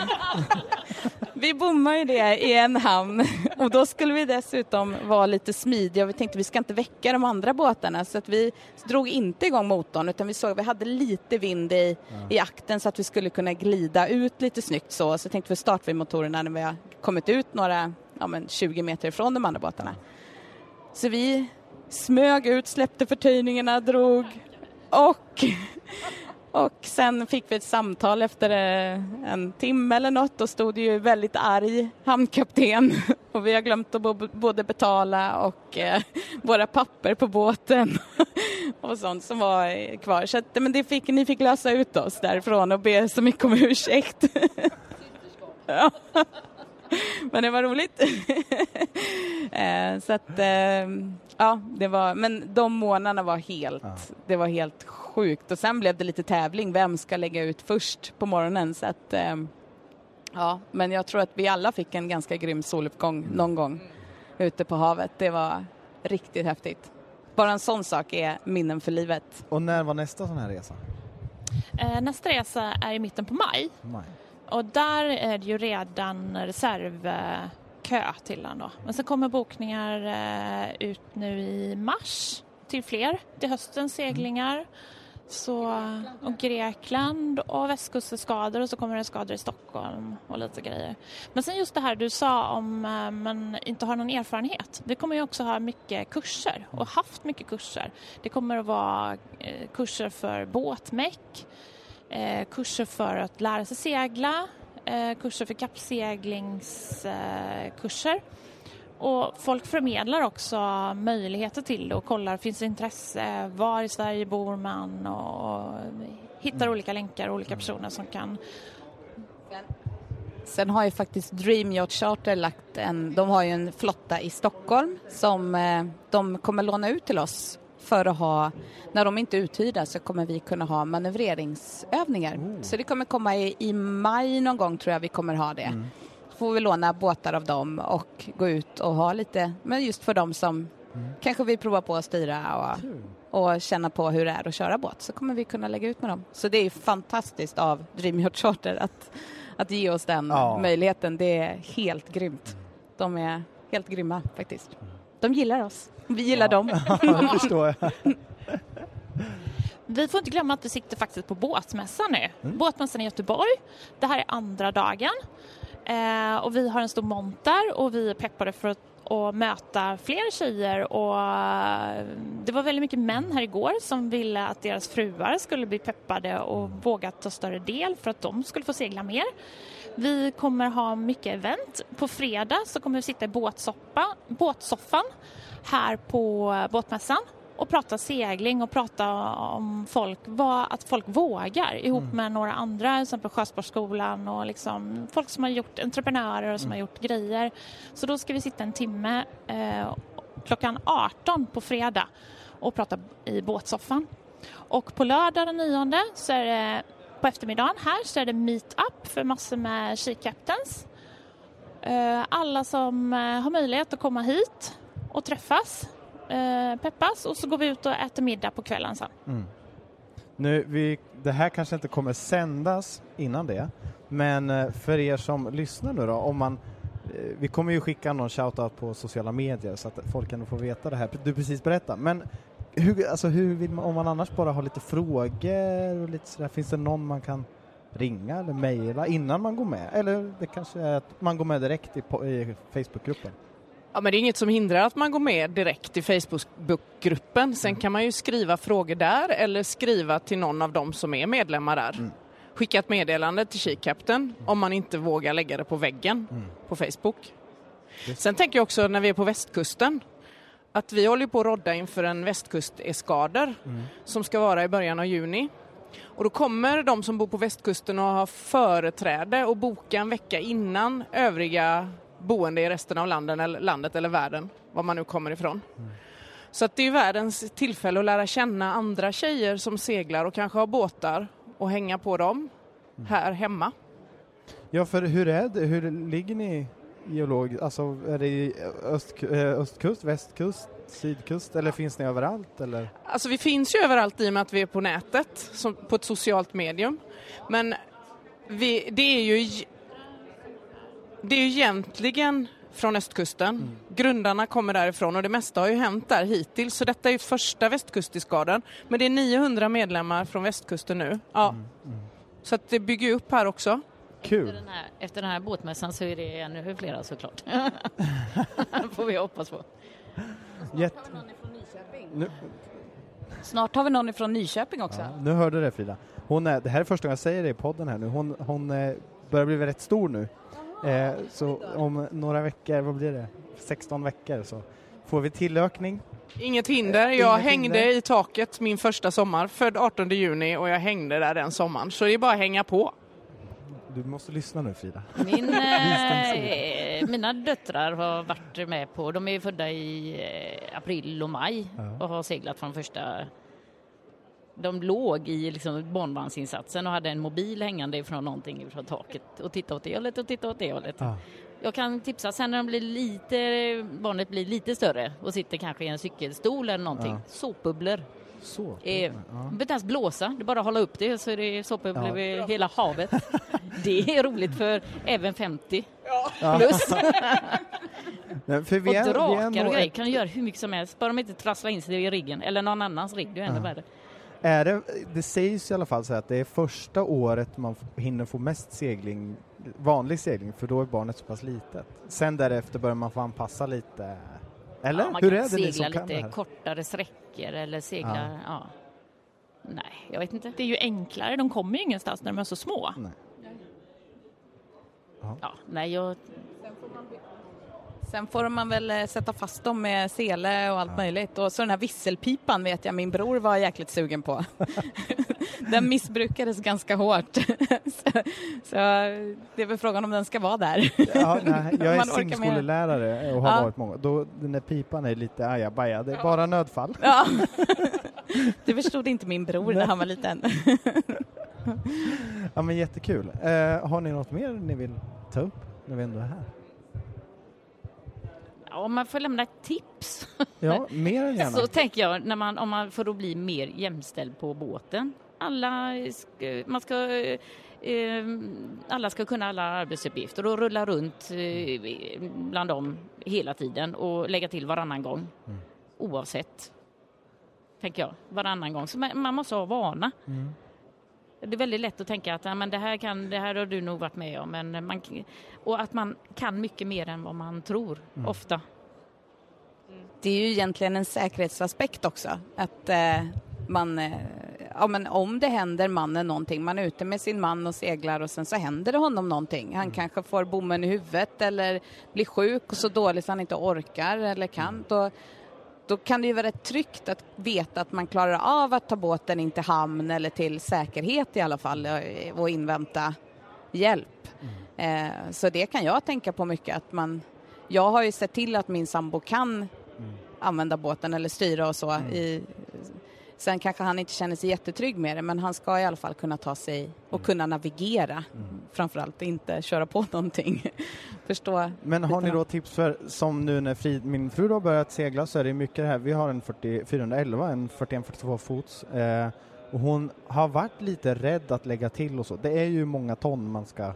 Speaker 1: vi bommar ju det i en hamn och då skulle vi dessutom vara lite smidiga. Vi tänkte vi ska inte väcka de andra båtarna så att vi drog inte igång motorn utan vi såg vi hade lite vind i, i akten så att vi skulle kunna glida ut lite snyggt så. Så tänkte vi starta vi motorerna när vi har kommit ut några ja, men 20 meter ifrån de andra båtarna. Så vi smög ut, släppte förtöjningarna, drog och och sen fick vi ett samtal efter eh, en timme eller något. Då stod ju väldigt arg hamnkapten och vi har glömt att både betala och eh, våra papper på båten och sånt som var kvar. Så att, men det fick, ni fick lösa ut oss därifrån och be så mycket om ursäkt. ja. Men det var roligt. Eh, så att, ja, det var, men de månaderna var helt, det var helt sjukt. Och sen blev det lite tävling, vem ska lägga ut först på morgonen? Så att, eh, ja, men jag tror att vi alla fick en ganska grym soluppgång mm. någon gång ute på havet. Det var riktigt häftigt. Bara en sån sak är minnen för livet.
Speaker 2: Och när var nästa sån här resa?
Speaker 3: Eh, nästa resa är i mitten på maj.
Speaker 2: maj.
Speaker 3: Och där är det ju redan reservkö till den då. Men sen kommer bokningar eh, ut nu i mars till fler, till höstens seglingar. Så, och Grekland och västkustskador och så kommer det skador i Stockholm och lite grejer. Men sen just det här du sa om eh, man inte har någon erfarenhet. Vi kommer ju också ha mycket kurser och haft mycket kurser. Det kommer att vara eh, kurser för båtmäck, eh, kurser för att lära sig segla, kurser för kappseglingskurser och folk förmedlar också möjligheter till det och kollar, finns det intresse, var i Sverige bor man och hittar mm. olika länkar och olika personer som kan
Speaker 1: Sen har ju faktiskt Dream Yacht Charter lagt en, de har ju en flotta i Stockholm som eh, de kommer låna ut till oss för att ha, när de inte är uthyrda så kommer vi kunna ha manövreringsövningar. Oh. Så det kommer komma i, i maj någon gång tror jag vi kommer ha det. Mm får vi låna båtar av dem och gå ut och ha lite, men just för dem som mm. kanske vill prova på att styra och, och känna på hur det är att köra båt så kommer vi kunna lägga ut med dem. Så det är fantastiskt av Dream Yacht Charter att, att ge oss den ja. möjligheten. Det är helt grymt. De är helt grymma faktiskt. De gillar oss. Vi gillar ja. dem.
Speaker 2: det förstår jag.
Speaker 3: Vi får inte glömma att vi sitter faktiskt på båtmässan nu. Mm. Båtmässan i Göteborg. Det här är andra dagen. Eh, och vi har en stor monter och vi är peppade för att och möta fler tjejer och eh, det var väldigt mycket män här igår som ville att deras fruar skulle bli peppade och våga ta större del för att de skulle få segla mer. Vi kommer ha mycket event. På fredag så kommer vi sitta i båtsoppa, båtsoffan här på båtmässan och prata segling och prata om folk, vad, att folk vågar ihop mm. med några andra, till exempel Sjösportskolan och liksom folk som har gjort entreprenörer och som mm. har gjort grejer. Så då ska vi sitta en timme eh, klockan 18 på fredag och prata i båtsoffan. Och på lördag den 9 så är det på eftermiddagen här så är det meet-up för massor med She Captains. Eh, alla som eh, har möjlighet att komma hit och träffas Eh, peppas och så går vi ut och äter middag på kvällen sen. Mm.
Speaker 2: Nu, vi, det här kanske inte kommer sändas innan det, men eh, för er som lyssnar nu då, om man eh, vi kommer ju skicka någon shoutout på sociala medier så att folk kan få veta det här du precis berättade. Men hur, alltså hur vill man, om man annars bara har lite frågor och lite sådär, finns det någon man kan ringa eller mejla innan man går med? Eller det kanske är att man går med direkt i, i Facebookgruppen?
Speaker 4: Ja, men det är inget som hindrar att man går med direkt i Facebookgruppen. Sen mm. kan man ju skriva frågor där eller skriva till någon av dem som är medlemmar där. Mm. Skicka ett meddelande till Kikapten om man inte vågar lägga det på väggen mm. på Facebook. Sen tänker jag också när vi är på västkusten att vi håller på att rodda inför en västkusteskader mm. som ska vara i början av juni. Och då kommer de som bor på västkusten att ha företräde och boka en vecka innan övriga boende i resten av landet eller, landet eller världen, var man nu kommer ifrån. Mm. Så att det är världens tillfälle att lära känna andra tjejer som seglar och kanske har båtar och hänga på dem mm. här hemma.
Speaker 2: Ja, för hur är det? Hur ligger ni geologiskt? Alltså, är det öst, eh, östkust, västkust, sydkust eller finns ni överallt? Eller?
Speaker 4: Alltså vi finns ju överallt i och med att vi är på nätet, som, på ett socialt medium. Men Vi, det är ju det är ju egentligen från östkusten. Grundarna kommer därifrån och det mesta har ju hänt där hittills. Så detta är ju första västkustiskaden. Men det är 900 medlemmar från västkusten nu. Ja. Så att det bygger ju upp här också.
Speaker 5: Efter
Speaker 2: Kul.
Speaker 5: den, här, efter den här båtmässan så är det ännu flera såklart. får vi hoppas på.
Speaker 2: Jätte... Nu,
Speaker 1: Snart har vi någon ifrån Nyköping också.
Speaker 2: ja, nu hörde du det Frida. Hon är, det här är första gången jag säger det i podden här nu. Hon, hon eh, börjar bli rätt stor nu. Eh, så om några veckor, vad blir det? 16 veckor så får vi tillökning.
Speaker 4: Inget hinder. Jag
Speaker 2: Inget
Speaker 4: hängde
Speaker 2: hinder.
Speaker 4: i taket min första sommar, född 18 juni och jag hängde där den sommaren. Så det är bara att hänga på.
Speaker 2: Du måste lyssna nu Frida.
Speaker 5: Min, eh, mina döttrar har varit med på, de är födda i eh, april och maj
Speaker 2: Ja.
Speaker 5: och har seglat från första de låg i liksom barnvagnsinsatsen och hade en mobil hängande från någonting från taket och tittade åt det hållet och tittade åt det hållet.
Speaker 2: Ja.
Speaker 5: Jag kan tipsa sen när de blir lite, barnet blir lite större och sitter kanske i en cykelstol eller någonting.
Speaker 2: Ja.
Speaker 5: Såpbubblor.
Speaker 2: Så.
Speaker 5: Eh,
Speaker 2: Ja.
Speaker 5: Inte ens blåsa, det är bara att hålla upp det så är det såpbubblor
Speaker 2: Ja.
Speaker 5: över hela havet. det är roligt för även 50
Speaker 2: Ja.
Speaker 5: plus.
Speaker 2: Nej, för
Speaker 5: och
Speaker 2: vi är, vi är
Speaker 5: drakar
Speaker 2: nog
Speaker 5: och grejer
Speaker 2: ett-
Speaker 5: kan du göra hur mycket som helst, bara de inte trasslar in sig i riggen eller någon annans rigg, det är ännu
Speaker 2: Ja.
Speaker 5: värre.
Speaker 2: Är det, det sägs i alla fall så att det är första året man hinner få mest segling, vanlig segling, för då är barnet så pass litet. Sen därefter börjar man få anpassa lite. Eller?
Speaker 5: Ja, man
Speaker 2: Hur
Speaker 5: kan
Speaker 2: är det ni
Speaker 5: segla
Speaker 2: som kan det
Speaker 5: lite
Speaker 2: här?
Speaker 5: kortare sträckor eller segla, ja. Nej, jag vet inte.
Speaker 3: Det är ju enklare, de kommer ju ingenstans när de är så små.
Speaker 5: Ja, nej, jag,
Speaker 1: Sen får man väl eh, sätta fast dem med sele och allt möjligt. Och så den här visselpipan vet jag min bror var jäkligt sugen på. den missbrukades ganska hårt. så, så det är väl frågan om den ska vara där.
Speaker 2: Ja, nej, jag är
Speaker 1: Man
Speaker 2: simskolelärare och har
Speaker 1: Ja.
Speaker 2: varit många. Då, den där pipan är lite ajabaja, det är bara nödfall.
Speaker 1: ja. det förstod inte min bror när han var liten.
Speaker 2: Ja men jättekul. Eh, har ni något mer ni vill ta upp när vi ändå är här?
Speaker 5: Ja, om man får lämna ett tips
Speaker 2: Ja, mer än gärna.
Speaker 5: så tänker jag när man, om man får då bli mer jämställd på båten. Alla man ska, eh, alla ska kunna alla arbetsuppgifter och rulla runt eh, bland dem hela tiden och lägga till varannan gång.
Speaker 2: Mm.
Speaker 5: Oavsett, tänker jag, varannan gång. Så man, man måste ha vana.
Speaker 2: Mm.
Speaker 5: Det är väldigt lätt att tänka att ja, men det, här kan, det här har du nog varit med om. Men man, och att man kan mycket mer än vad man tror,
Speaker 2: Mm.
Speaker 5: ofta.
Speaker 1: Det är ju egentligen en säkerhetsaspekt också. Att eh, man, eh, ja men om det händer mannen någonting, man är ute med sin man och seglar och sen så händer det honom någonting. Han kanske får bommen i huvudet eller blir sjuk och så dåligt så han inte orkar eller kan. Då, då kan det ju vara rätt tryggt att veta att man klarar av att ta båten in till hamn eller till säkerhet i alla fall och invänta hjälp. Eh, så det kan jag tänka på mycket att man jag har ju sett till att min sambo kan använda båten eller styra och så. I, sen kanske han inte känner sig jättetrygg med det men han ska i alla fall kunna ta sig och kunna navigera. Framförallt inte köra på någonting. Förstå.
Speaker 2: Men har ni då tips för, som nu när Frid, min fru har börjat segla så är det mycket det här, vi har en 40, 411, en 41-42 fots eh, och hon har varit lite rädd att lägga till och så. Det är ju många ton man ska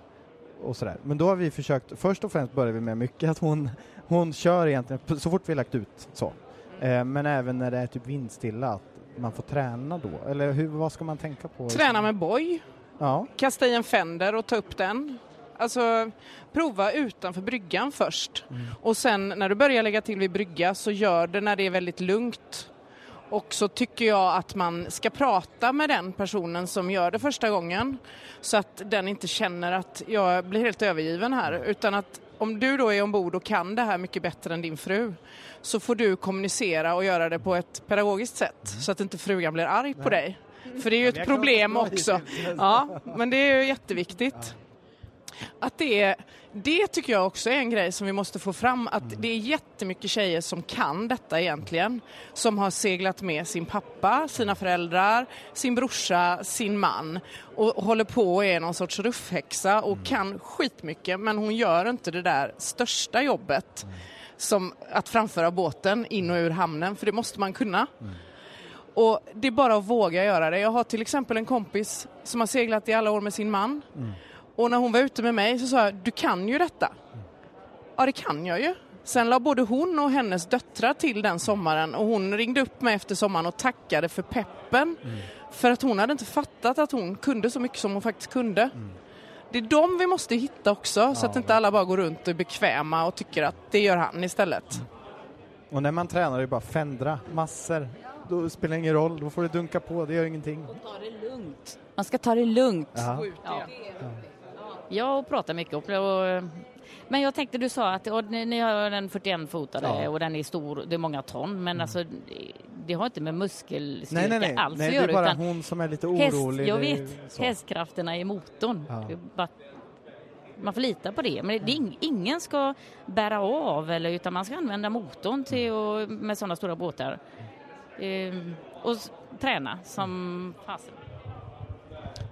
Speaker 2: och sådär. Men då har vi försökt, först och främst börjar vi med mycket att hon, hon kör egentligen så fort vi har lagt ut så. Eh, men även när det är typ vindstilla, man får träna då. Eller hur, vad ska man tänka på?
Speaker 4: Träna med boj,
Speaker 2: Ja,
Speaker 4: kasta i en fender och ta upp den. Alltså prova utanför bryggan först. Och sen när du börjar lägga till vid brygga så gör det när det är väldigt lugnt. Och så tycker jag att man ska prata med den personen som gör det första gången. Så att den inte känner att jag blir helt övergiven här. Utan att om du då är ombord och kan det här mycket bättre än din fru så får du kommunicera och göra det på ett pedagogiskt sätt så att inte frugan blir arg på dig. För det är ju ett problem också. Ja, men det är ju jätteviktigt. Att det, är, det tycker jag också är en grej som vi måste få fram, att det är jättemycket tjejer som kan detta egentligen. Som har seglat med sin pappa, sina föräldrar, sin brorsa, sin man. Och håller på och är någon sorts ruffhäxa och kan skitmycket. Men hon gör inte det där största jobbet som att framföra båten in och ur hamnen, för det måste man kunna. Och det är bara att våga göra det. Jag har till exempel en kompis som har seglat i alla år med sin man Och när hon var ute med mig så sa jag, du kan ju detta. Ja, det kan jag ju. Sen la både hon och hennes döttrar till den sommaren och hon ringde upp mig efter sommaren och tackade för peppen.
Speaker 2: Mm.
Speaker 4: För att hon hade inte fattat att hon kunde så mycket som hon faktiskt kunde. Det är de vi måste hitta också så att
Speaker 2: Ja.
Speaker 4: inte alla bara går runt och är bekväma och tycker att det gör han istället.
Speaker 2: Och när man tränar är det bara fändra massor. Då spelar det ingen roll, då får du dunka på, det gör ingenting.
Speaker 1: Ta det lugnt. Man ska ta det lugnt.
Speaker 2: Ja.
Speaker 5: Ja. Jag pratar mycket det. Och, men jag tänkte, du sa att och, ni, ni har den 41-fotade
Speaker 2: Ja.
Speaker 5: och den är stor, det är många ton, men alltså det, har inte med muskelstyrka
Speaker 2: Nej, nej, nej.
Speaker 5: alls
Speaker 2: nej
Speaker 5: att
Speaker 2: det är
Speaker 5: göra.
Speaker 2: bara hon som är lite
Speaker 5: häst,
Speaker 2: orolig.
Speaker 5: jag
Speaker 2: det är
Speaker 5: vet,
Speaker 2: så.
Speaker 5: hästkrafterna i motorn.
Speaker 2: Ja.
Speaker 5: Bara- Man får lita på det, men det ing, ingen ska bära av eller, utan man ska använda motorn till och, med sådana stora båtar. Ehm, och träna som fasen.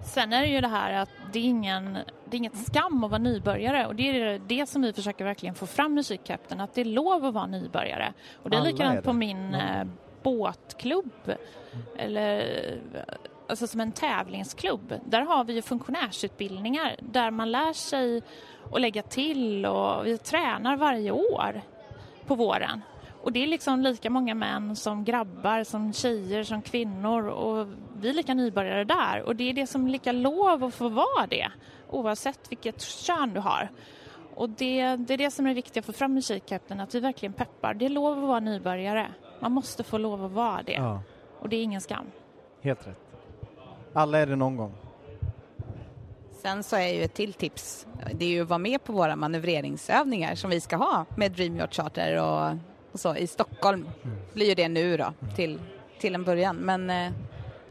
Speaker 3: Sen är det ju det här att det är, ingen, det är inget skam att vara nybörjare och det är det som vi försöker verkligen få fram i Kykapten, att det är lov att vara nybörjare. Och det är
Speaker 2: Alla
Speaker 3: likadant
Speaker 2: är det.
Speaker 3: på min eh, båtklubb, eller alltså som en tävlingsklubb. Där har vi ju funktionärsutbildningar där man lär sig att lägga till och vi tränar varje år på våren. Och det är liksom lika många män som grabbar, som tjejer, som kvinnor och vi är lika nybörjare där. Och det är det som är lika lov att få vara det oavsett vilket kön du har. Och det, det är det som är viktigt att få fram i Kikapten, att vi verkligen peppar. Det är lov att vara nybörjare. Man måste få lov att vara det.
Speaker 2: Ja,
Speaker 3: Och det är ingen skam.
Speaker 2: helt rätt. Alla är det någon gång.
Speaker 1: Sen så är ju ett till tips, det är ju att vara med på våra manövreringsövningar som vi ska ha med Dream Yacht Charter och, och så i Stockholm. blir ju det nu då till, till en början. Men eh,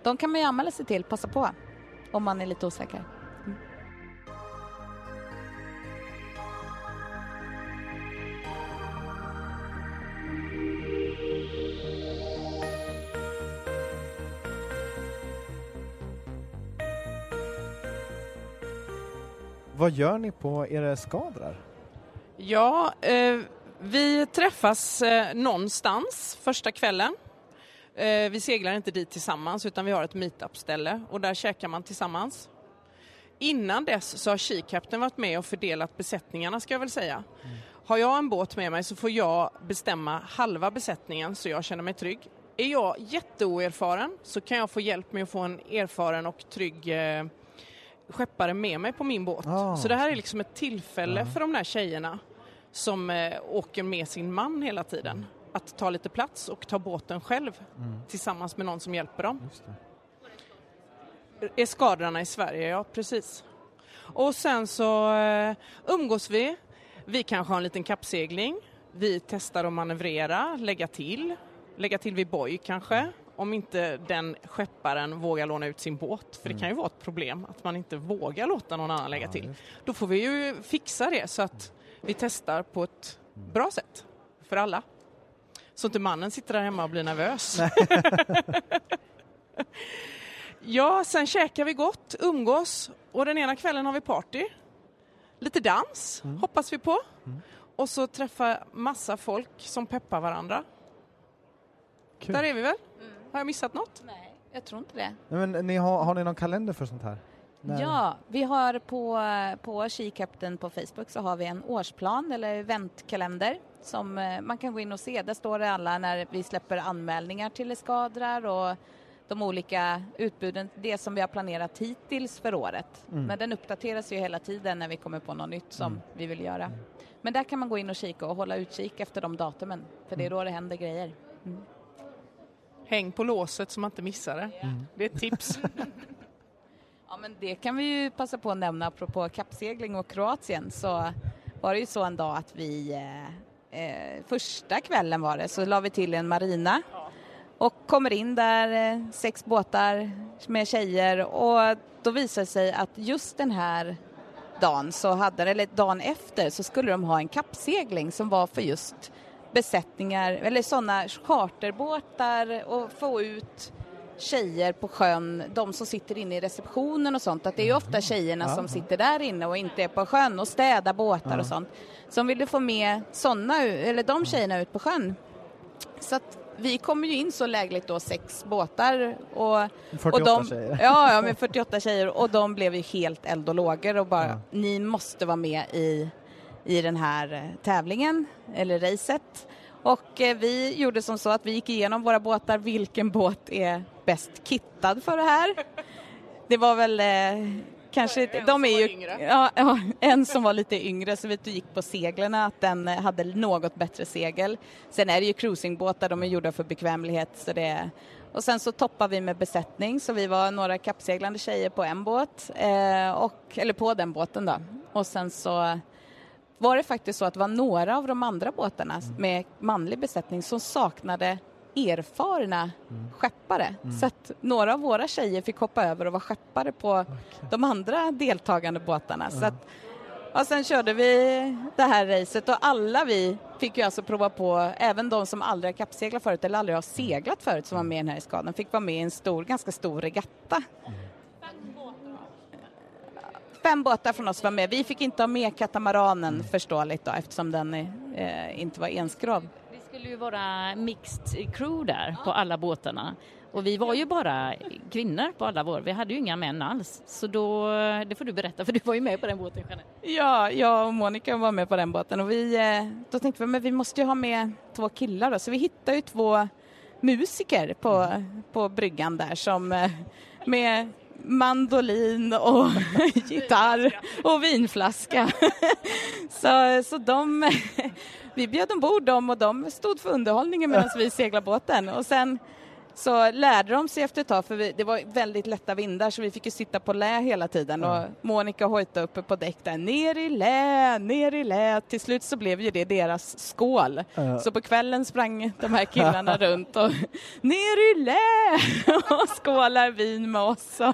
Speaker 1: de kan man ju anmäla sig till, passa på om man är lite osäker.
Speaker 2: Vad gör ni på era skadrar?
Speaker 4: Ja, eh, vi träffas eh, någonstans första kvällen. Eh, vi seglar inte dit tillsammans utan vi har ett meetup-ställe och där käkar man tillsammans. Innan dess så har She-Captain varit med och fördelat besättningarna ska jag väl säga. Har jag en båt med mig så får jag bestämma halva besättningen så jag känner mig trygg. Är jag jätteoerfaren så kan jag få hjälp med att få en erfaren och trygg eh, skeppare med mig på min båt.
Speaker 2: Ah.
Speaker 4: Så det här är liksom ett tillfälle
Speaker 2: Ja.
Speaker 4: för de där tjejerna som eh, åker med sin man hela tiden. Att ta lite plats och ta båten själv
Speaker 2: Mm.
Speaker 4: tillsammans med någon som hjälper dem. Är skadrarna i Sverige, ja precis. Och sen så eh, umgås vi. Vi kanske har en liten kappsegling. Vi testar att manövrera, lägga till. Lägga till vid boj kanske. Om inte den skepparen vågar låna ut sin båt. För det kan ju vara ett problem att man inte vågar låta någon annan lägga
Speaker 2: Ja,
Speaker 4: till. Då får vi ju fixa det så att vi testar på ett bra sätt för alla. Så inte mannen sitter där hemma och blir nervös. ja, sen käkar vi gott, umgås och den ena kvällen har vi party. Lite dans
Speaker 2: Mm.
Speaker 4: hoppas vi på. Och så träffa massa folk som peppar varandra.
Speaker 2: Kul.
Speaker 4: Där är vi väl? Har jag missat något?
Speaker 1: Nej, jag tror inte det.
Speaker 2: Nej, men ni har, har ni någon kalender för sånt här? När-
Speaker 1: Ja, vi har på, på She-Captain på Facebook så har vi en årsplan eller eventkalender som eh, man kan gå in och se. Där står det alla när vi släpper anmälningar till eskadrar och de olika utbuden, det som vi har planerat hittills för året.
Speaker 2: Mm.
Speaker 1: Men den uppdateras ju hela tiden när vi kommer på något nytt som
Speaker 2: Mm.
Speaker 1: vi vill göra. Men där kan man gå in och kika och hålla utkik efter de datumen, för det är då det händer grejer.
Speaker 4: Häng på låset så man inte missar det.
Speaker 2: Mm.
Speaker 4: Det är ett tips.
Speaker 1: Men det kan vi ju passa på att nämna apropå kappsegling och Kroatien. Så var det ju så en dag att vi eh, eh, första kvällen var det så la vi till en marina. Och kommer in där, eh, sex båtar med tjejer. Och då visade det sig att just den här dagen, så hade, eller dagen efter, så skulle de ha en kappsegling som var för just besättningar, eller sådana charterbåtar och få ut tjejer på sjön, de som sitter inne i receptionen och sånt, att det är ju ofta tjejerna som sitter där inne och inte är på sjön och städar båtar och sånt. Som ville få med såna, eller de tjejerna ut på sjön. Så att vi kommer ju in så lägligt då, sex båtar och
Speaker 2: 48
Speaker 1: och de,
Speaker 2: tjejer.
Speaker 1: Ja, ja, med 48 tjejer och de blev ju helt eld och lågor och bara,
Speaker 2: Ja.
Speaker 1: ni måste vara med i, i den här eh, tävlingen, eller racet. Och eh, vi gjorde som så att vi gick igenom våra båtar, vilken båt är bäst kittad för det här? Det var väl eh, kanske,
Speaker 4: En
Speaker 1: de
Speaker 4: som
Speaker 1: är
Speaker 4: var
Speaker 1: ju,
Speaker 4: yngre.
Speaker 1: ja, ja, en som var lite yngre så vi gick på seglerna att den eh, hade något bättre segel. Sen är det ju cruisingbåtar, de är gjorda för bekvämlighet så det och sen så toppar vi med besättning så vi var några kappseglande tjejer på en båt, eh, och, eller på den båten då. Och sen så var det faktiskt så att det var några av de andra båtarna med manlig besättning som saknade erfarna skeppare. Så att några av våra tjejer fick hoppa över och vara skeppare på de andra deltagande båtarna. Så att, och sen körde vi det här racet och alla vi fick ju alltså prova på, även de som aldrig har kappseglat förut eller aldrig har seglat förut som var med i den här eskaden, fick vara med i en stor, ganska stor regatta. Fem båtar från oss var med. Vi fick inte ha med katamaranen förståeligt då eftersom den eh, inte var enskrov.
Speaker 5: Skulle ju vara mixed crew där på alla båtarna. Och vi var ju bara kvinnor på alla våra. Vi hade ju inga män alls. Så då, det får du berätta för du var ju med på den båten Jeanette.
Speaker 1: Ja, jag och Monica var med på den båten och vi, eh, då tänkte vi men vi måste ju ha med två killar då, så vi hittade ju två musiker på, på bryggan där som eh, med mandolin och gitarr och vinflaska. så, så de, vi bjöd ombord dem och de stod för underhållningen medan vi seglade båten. Och sen så lärde de sig efter ett tag, för vi, det var väldigt lätta vindar så vi fick ju sitta på lä hela tiden och Monica hojtade uppe på däck där, ner i lä, ner i lä. Till slut så blev ju det deras skål.
Speaker 2: Ja.
Speaker 1: Så på kvällen sprang de här killarna runt och ner i lä och skålar vin med oss.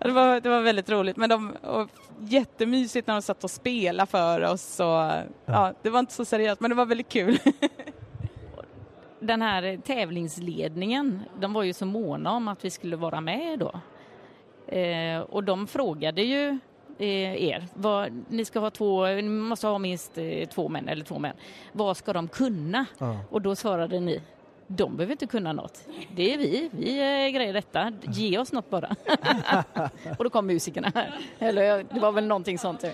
Speaker 1: Det, var, det var väldigt roligt, men de, och jättemysigt när de satt och spelade för oss och ja, det var inte så seriöst men det var väldigt kul.
Speaker 5: Den här tävlingsledningen, de var ju så måna om att vi skulle vara med då. Eh, och de frågade ju eh, er, vad, ni ska ha två, ni måste ha minst eh, två män eller två män. Vad ska de kunna?
Speaker 2: Ja.
Speaker 5: Och då svarade ni, de behöver inte kunna något. Det är vi, vi eh, grejer detta. Ge oss något bara. och då kom musikerna. Eller det var väl någonting sånt.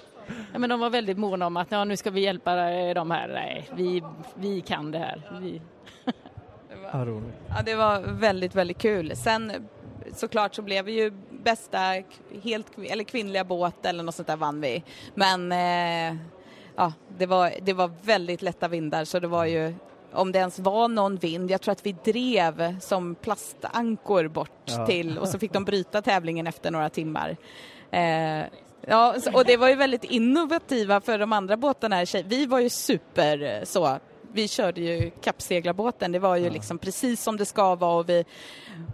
Speaker 5: Ja, men de var väldigt måna om att ja, nu ska vi hjälpa eh, dem här. Nej, vi, vi kan det här. Vi,
Speaker 2: Roligt.
Speaker 1: Ja, det var väldigt, väldigt kul. Sen såklart så blev vi ju bästa helt eller kvinnliga båt eller något sånt där vann vi. Men eh, ja, det var, det var väldigt lätta vindar så det var ju om det ens var någon vind, jag tror att vi drev som plastankor bort
Speaker 2: Ja.
Speaker 1: till och så fick de bryta tävlingen efter några timmar. Eh, ja, och det var ju väldigt innovativa för de andra båtarna. Vi var ju super eh, så, vi körde ju kappseglarbåten, det var ju liksom precis som det ska vara och vi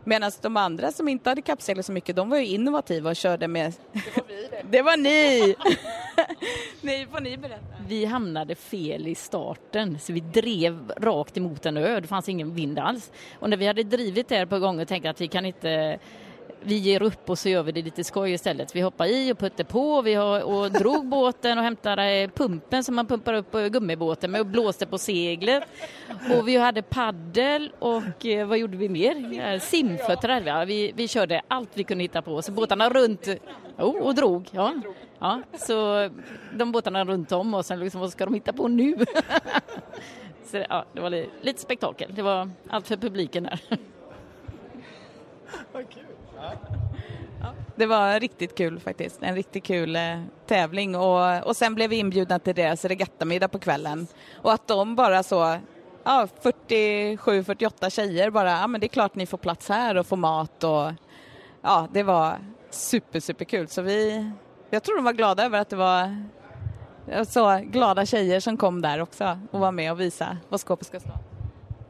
Speaker 1: Medan de andra som inte hade kappseglat så mycket, de var ju innovativa och körde med... Det var vi det. det var ni! Nej, får ni berätta.
Speaker 5: vi hamnade fel i starten så vi drev rakt emot en ö. Det fanns ingen vind alls. Och när vi hade drivit där på gång och tänkte att vi kan inte vi ger upp och så gör vi det lite skoj istället. Vi hoppade i och putte på vi har, och drog båten och hämtade eh, pumpen som man pumpar upp på gummibåten med och blåste på seglet. Och vi hade paddel och eh, vad gjorde vi mer? Simfötter vi. Ja, vi. Vi körde allt vi kunde hitta på. Så båtarna runt oh, och drog. Ja. Ja, så de båtarna runt om och sen liksom, vad ska de hitta på nu? så ja, det var lite, lite spektakel. Det var allt för publiken
Speaker 1: det var riktigt kul faktiskt. En riktigt kul eh, tävling och, och sen blev vi inbjudna till deras regattamiddag på kvällen. Och att de bara så, ja 47-48 tjejer bara, ja men det är klart ni får plats här och får mat och ja det var super super kul. Så vi, jag tror de var glada över att det var så glada tjejer som kom där också och var med och visa vad skåpet ska stå.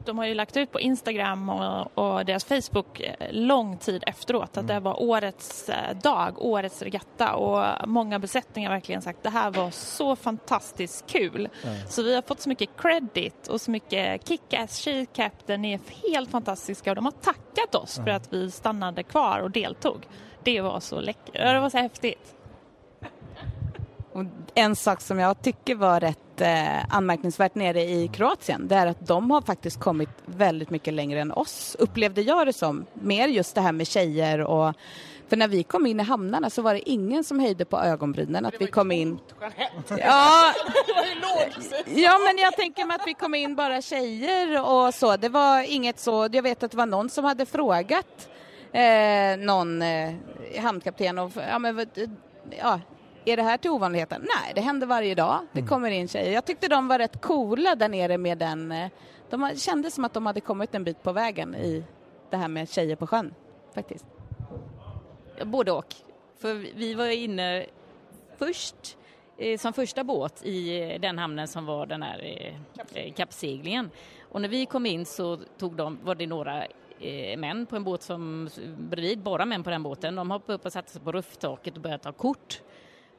Speaker 3: De har ju lagt ut på Instagram och, och deras Facebook eh, lång tid efteråt att det var årets eh, dag, årets regatta och många besättningar har verkligen sagt det här var så fantastiskt kul. Så vi har fått så mycket credit och så mycket kick-ass tjej captain är helt fantastiska och de har tackat oss för att vi stannade kvar och deltog. Det var så läckert, det var så häftigt.
Speaker 1: Och en sak som jag tycker var rätt eh, anmärkningsvärt nere i Kroatien, det är att de har faktiskt kommit väldigt mycket längre än oss, upplevde jag det som. Mer just det här med tjejer och för när vi kom in i hamnarna så var det ingen som höjde på ögonbrynen att vi kom in. Ja, ja, men jag tänker mig att vi kom in bara tjejer och så. Det var inget så. Jag vet att det var någon som hade frågat eh, någon eh, hamnkapten och ja, men, ja, är det här till ovanligheten? Nej, det händer varje dag. Det kommer in tjejer. Jag tyckte de var rätt coola där nere med den. eh, De kändes som att de hade kommit en bit på vägen i det här med tjejer på sjön faktiskt.
Speaker 5: Både och. För vi var inne först eh, som första båt i eh, den hamnen som var den här eh, kappseglingen. Och när vi kom in så tog de, var det några män på en båt som bredvid, bara män på den båten. De hoppade upp och satte sig på rufftaket och började ta kort.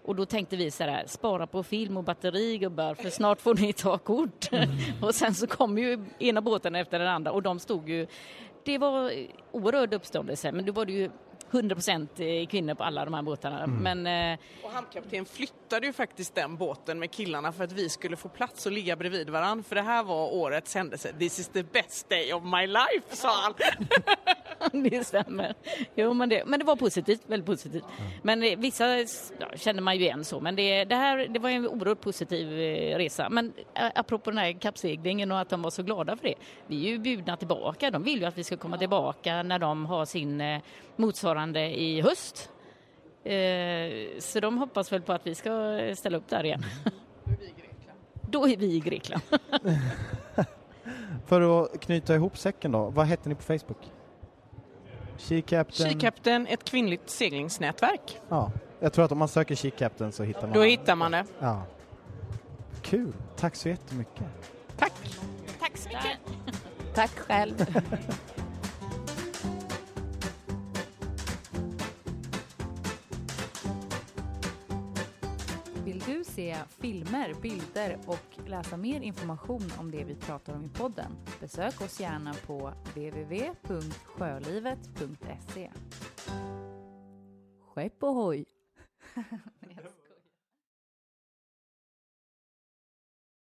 Speaker 5: Och då tänkte vi så här, spara på film och batteri gubbar för snart får ni ta kort. och sen så kom ju ena båten efter den andra och de stod ju, det var oerhörd uppståndelse men då var det ju 100% kvinnor på alla de här båtarna. Men eh,
Speaker 4: Och hamnkapten flyttade ju faktiskt den båten med killarna för att vi skulle få plats och ligga bredvid varann. För det här var årets händelse. This is the best day of my life, sa han.
Speaker 5: det stämmer. Jo, men det, men det var positivt, väldigt positivt. Men eh, vissa ja, kände man ju igen så, men det, det här det var en oerhört positiv eh, resa. Men eh, apropå den här kappseglingen och att de var så glada för det. Vi är ju bjudna tillbaka. De vill ju att vi ska komma tillbaka när de har sin eh, motsvarande i höst. Eh, så de hoppas väl på att vi ska ställa upp där igen. Då är vi i Grekland.
Speaker 2: För att knyta ihop säcken då, vad hette ni på Facebook? She Captain?
Speaker 4: She Captain, ett kvinnligt seglingsnätverk.
Speaker 2: Ja, jag tror att om man söker She Captain så hittar man
Speaker 4: Då hittar man det.
Speaker 2: Ja. Kul, tack så jättemycket.
Speaker 4: Tack!
Speaker 3: Tack så mycket.
Speaker 1: Tack själv.
Speaker 6: se filmer, bilder och läsa mer information om det vi pratar om i podden? Besök oss gärna på www.sjölivet.se. Skepp ohoj!